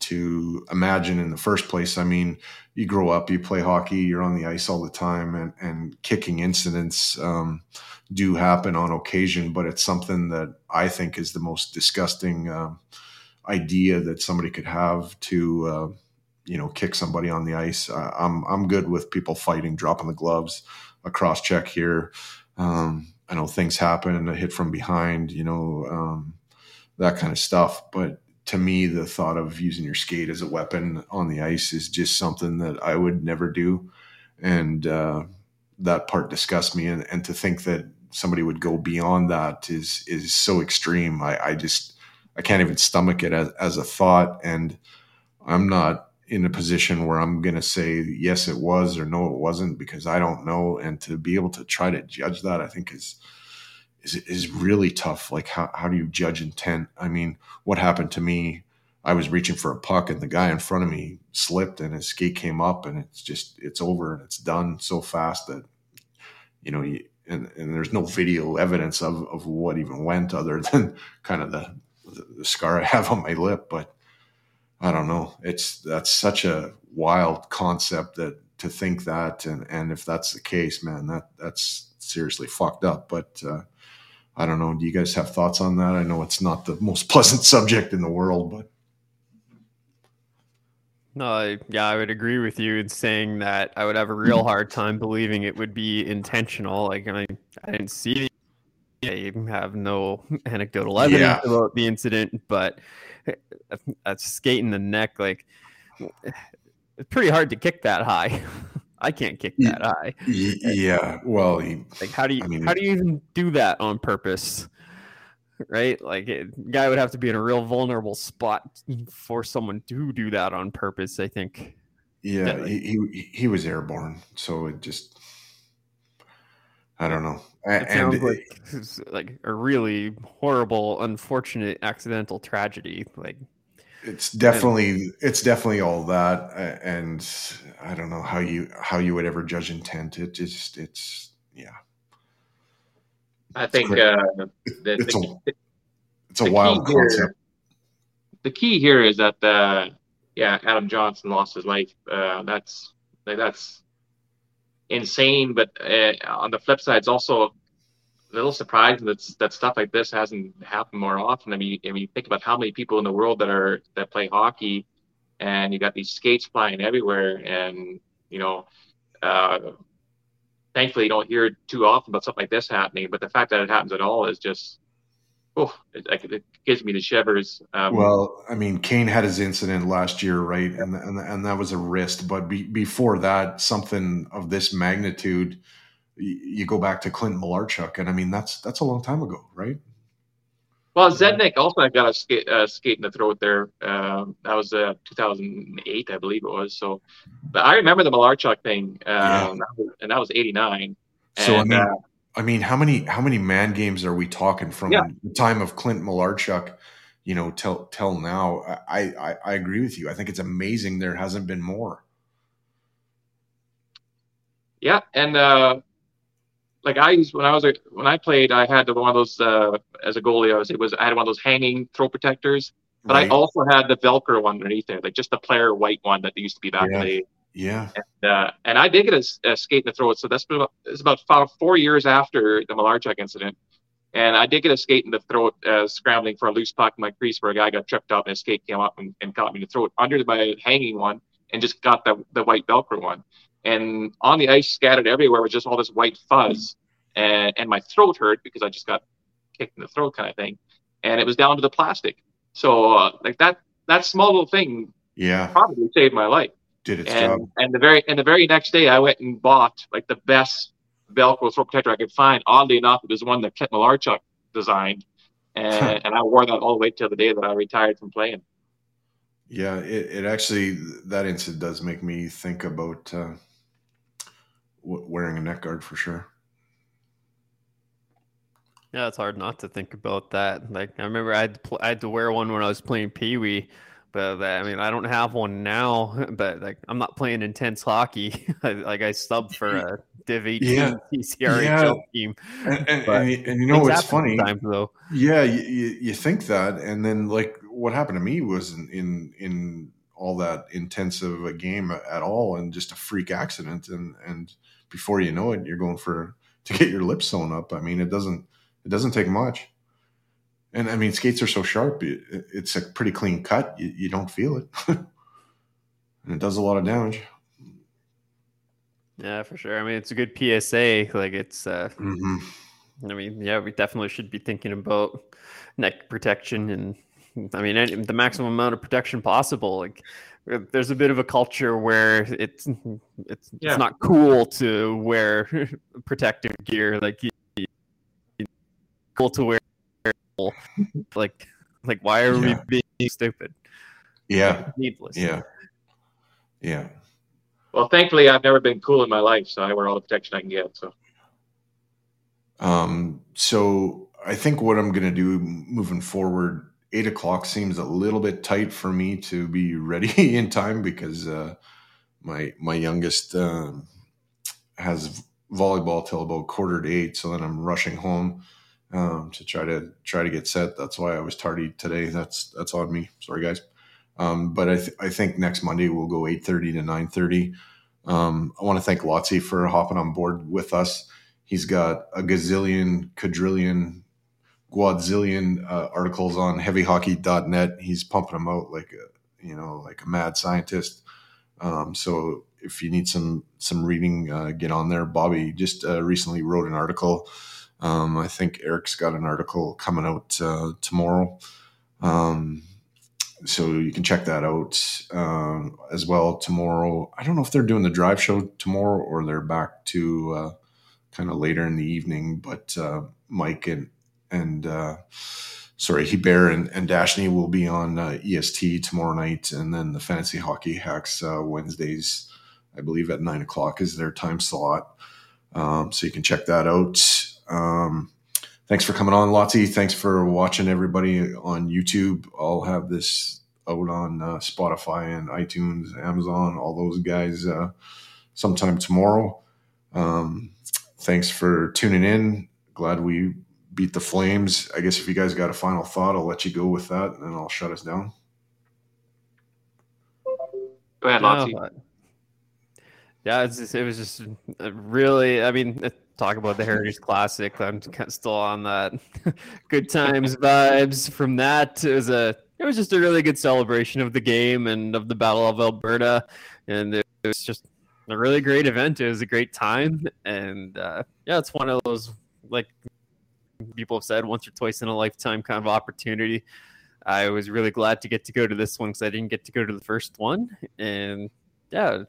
[SPEAKER 1] to imagine in the first place. I mean, you grow up, you play hockey, you're on the ice all the time, and, and kicking incidents um, do happen on occasion, but it's something that I think is the most disgusting uh, idea that somebody could have to, uh, you know kick somebody on the ice. Uh, I'm I'm good with people fighting, dropping the gloves, a cross check here. Um, I know things happen, a hit from behind, you know, um, that kind of stuff. But to me, the thought of using your skate as a weapon on the ice is just something that I would never do, and uh, that part disgusts me. And, and to think that somebody would go beyond that is is so extreme. I, I just I can't even stomach it as, as a thought, and I'm not in a position where I'm going to say yes, it was or no, it wasn't because I don't know. And to be able to try to judge that, I think is is is really tough. Like how how do you judge intent? I mean, what happened to me? I was reaching for a puck and the guy in front of me slipped and his skate came up and it's just it's over and it's done so fast that you know you, and, and there's no video evidence of, of what even went other than kind of the, the, the scar I have on my lip. But I don't know. It's that's such a wild concept that to think that, and and if that's the case, man, that that's seriously fucked up. But uh, I don't know. Do you guys have thoughts on that? I know it's not the most pleasant subject in the world, but
[SPEAKER 3] no, I, yeah, I would agree with you in saying that I would have a real hard time believing it would be intentional. Like I, I didn't see, I have no anecdotal evidence yeah. about the incident, but eh, a skate in the neck, like it's pretty hard to kick that high. I can't kick that high.
[SPEAKER 1] Eh, yeah. Well, he,
[SPEAKER 3] like how do you I mean, how do you even do that on purpose? Right? Like it, guy would have to be in a real vulnerable spot for someone to do that on purpose, I think.
[SPEAKER 1] Yeah, he, he, he was airborne, so it just I don't know.
[SPEAKER 3] It sounds and like like a really horrible, unfortunate, accidental tragedy. Like
[SPEAKER 1] it's definitely and, it's definitely all that, and I don't know how you how you would ever judge intent. It just it's yeah.
[SPEAKER 2] I think uh,
[SPEAKER 1] the, it's the, a it's a wild concept.
[SPEAKER 2] Here, the key here is that uh, yeah, Adam Johnson lost his life. Uh, that's like, that's insane. But uh, on the flip side, it's also a little surprising that that stuff like this hasn't happened more often. I mean, I mean, think about how many people in the world that are that play hockey, and you got these skates flying everywhere, and you know, uh, thankfully you don't hear too often about something like this happening. But the fact that it happens at all is just oh, it, it, gives me the shivers.
[SPEAKER 1] Um, well, I mean, Kane had his incident last year, right? And and, and that was a wrist. But be, before that, something of this magnitude, you go back to Clint Malarchuk, and I mean, that's that's a long time ago, right?
[SPEAKER 2] Well, Zednik also got a skate, uh, skate in the throat there. Um, that was uh, 2008, I believe it was. So, but I remember the Malarchuk thing, um, yeah. and that was 89.
[SPEAKER 1] So and, I mean, uh, I mean, how many how many man games are we talking from yeah. the time of Clint Malarchuk, you know, till till now? I, I I agree with you. I think it's amazing there hasn't been more.
[SPEAKER 2] Yeah, and uh, like I used when I was a, when I played, I had one of those uh, as a goalie. I was it was I had one of those hanging throw protectors, but right. I also had the Velcro one underneath there, like just the player white one that used to be back
[SPEAKER 1] yeah.
[SPEAKER 2] in the
[SPEAKER 1] yeah.
[SPEAKER 2] And, uh, and I did get a, a skate in the throat. So that's been about, it's about four years after the Malarchuk incident. And I did get a skate in the throat, uh, scrambling for a loose puck in my crease where a guy got tripped up and his skate came up and, and caught me in the throat under my hanging one and just got the, the white Velcro one. And on the ice, scattered everywhere was just all this white fuzz. And, and my throat hurt because I just got kicked in the throat kind of thing. And it was down to the plastic. So, uh, like that, that small little thing
[SPEAKER 1] yeah
[SPEAKER 2] probably saved my life
[SPEAKER 1] did its
[SPEAKER 2] and,
[SPEAKER 1] job.
[SPEAKER 2] And the very and the very next day, I went and bought like the best Velcro throat protector I could find. Oddly enough, it was one that Kent Malarchuk designed, and, and I wore that all the way till the day that I retired from playing.
[SPEAKER 1] Yeah, it, it actually that incident does make me think about uh, wearing a neck guard for sure.
[SPEAKER 3] Yeah, it's hard not to think about that. Like I remember I had to, pl- I had to wear one when I was playing Pee Wee but I mean, I don't have one now. But like, I'm not playing intense hockey. like, I sub for a Div 18 yeah. Yeah. team.
[SPEAKER 1] And, and, and, and, you know what's funny? Time, though. Yeah, you, you think that, and then like what happened to me was in in, in all that intensive a game at all, and just a freak accident, and and before you know it, you're going for to get your lips sewn up. I mean, it doesn't it doesn't take much. And I mean, skates are so sharp; it, it's a pretty clean cut. You, you don't feel it. and it does a lot of damage.
[SPEAKER 3] Yeah, for sure. I mean, it's a good PSA. Like it's. Uh,
[SPEAKER 1] hmm
[SPEAKER 3] I mean, yeah, we definitely should be thinking about neck protection and. I mean, any- the maximum amount of protection possible. Like, there's a bit of a culture where it's it's,
[SPEAKER 2] Yeah.
[SPEAKER 3] it's not cool to wear protective gear. Like, you, you- cool to wear. Like, like why are
[SPEAKER 1] Yeah.
[SPEAKER 3] we being stupid?
[SPEAKER 1] Yeah,
[SPEAKER 3] Needless.
[SPEAKER 1] yeah, yeah.
[SPEAKER 2] Well, thankfully, I've never been cool in my life, so I wear all the protection I can get. So
[SPEAKER 1] Um, so I think what I'm going to do moving forward, eight o'clock seems a little bit tight for me to be ready in time because uh, my my youngest um has volleyball till about quarter to eight. So then I'm rushing home um, to try to try to get set. That's why I was tardy today. That's that's on me. Sorry, guys. Um, but I, th- I think next Monday we'll go eight thirty to nine thirty. Um, I want to thank Lotzi for hopping on board with us. He's got a gazillion, quadrillion, quadzillion uh, articles on heavyhockey.net. He's pumping them out like a, you know, like a mad scientist. Um, so if you need some some reading, uh, get on there. Bobby just uh, recently wrote an article. Um, I think Eric's got an article coming out uh, tomorrow. Um, so you can check that out um, as well tomorrow. I don't know if they're doing the drive show tomorrow or they're back to uh, kind of later in the evening. But uh, Mike and and uh, sorry, he Bear and, and Dashney will be on uh, EST tomorrow night, and then the Fantasy Hockey Hacks Wednesdays, I believe at nine o'clock is their time slot. Um, so you can check that out. Um, thanks for coming on, Lottie. Thanks for watching everybody on YouTube. I'll have this out on uh, Spotify and iTunes, Amazon, all those guys uh, sometime tomorrow. Um, thanks for tuning in. Glad we beat the Flames. I guess if you guys got a final thought, I'll let you go with that and then I'll shut us down.
[SPEAKER 2] go ahead,
[SPEAKER 3] No,
[SPEAKER 2] Lotzi.
[SPEAKER 3] but- yeah, just, it was just uh, really. I mean, uh, talk about the Heritage Classic. I'm still on that good times vibes from that. It was a. It was just a really good celebration of the game and of the Battle of Alberta, and it was just a really great event. It was a great time, and uh, yeah, it's one of those like people have said once or twice in a lifetime kind of opportunity. I was really glad to get to go to this one because I didn't get to go to the first one, and yeah,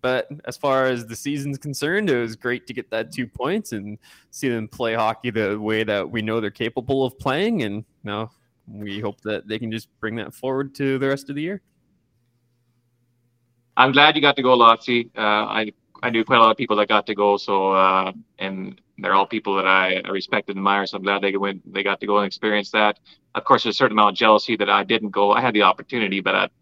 [SPEAKER 3] but as far as the season's concerned, it was great to get that two points and see them play hockey the way that we know they're capable of playing. And now we hope that they can just bring that forward to the rest of the year.
[SPEAKER 2] I'm glad you got to go, Lotzi. Uh, I I knew quite a lot of people that got to go, so uh, and they're all people that I, I respect and admire. So I'm glad they went, they got to go and experience that. Of course, there's a certain amount of jealousy that I didn't go. I had the opportunity, but I, I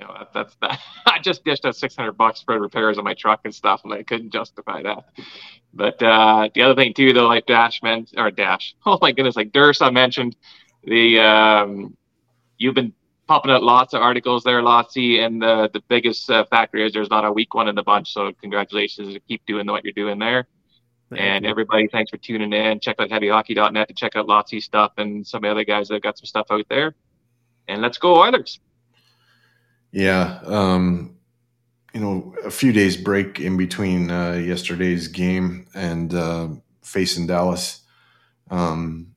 [SPEAKER 2] you know, that, that's that. I just dished out 600 bucks for repairs on my truck and stuff, and I couldn't justify that. But uh, the other thing too, though, like Dash meant or Dash, oh my goodness, like Durst, I mentioned the um, you've been popping out lots of articles there, Lotsy, and the the biggest uh, factor is there's not a weak one in the bunch. So congratulations, keep doing what you're doing there.
[SPEAKER 3] Thank
[SPEAKER 2] and
[SPEAKER 3] you.
[SPEAKER 2] everybody, thanks for tuning in. Check out heavyhockey.net to check out Lotsy stuff and some of the other guys that have got some stuff out there. And let's go Oilers.
[SPEAKER 1] Yeah. Um, you know, a few days break in between uh, yesterday's game and uh, facing Dallas. Um,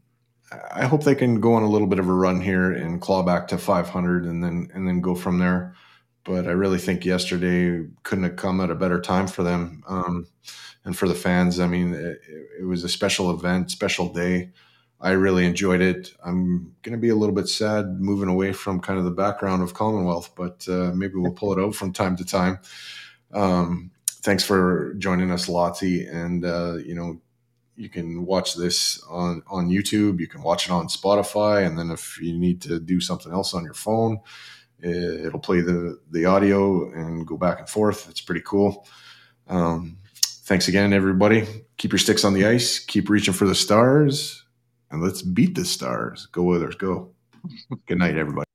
[SPEAKER 1] I hope they can go on a little bit of a run here and claw back to 500 and then and then go from there. But I really think yesterday couldn't have come at a better time for them um, and for the fans. I mean, it, it was a special event, special day. I really enjoyed it. I'm going to be a little bit sad moving away from kind of the background of Commonwealth, but uh, maybe we'll pull it out from time to time. Um, thanks for joining us, Lottie. And, uh, you know, you can watch this on, on YouTube. You can watch it on Spotify. And then if you need to do something else on your phone, it- it'll play the, the audio and go back and forth. It's pretty cool. Um, thanks again, everybody. Keep your sticks on the ice. Keep reaching for the stars and let's beat the stars. Go Oilers, go. Good night, everybody.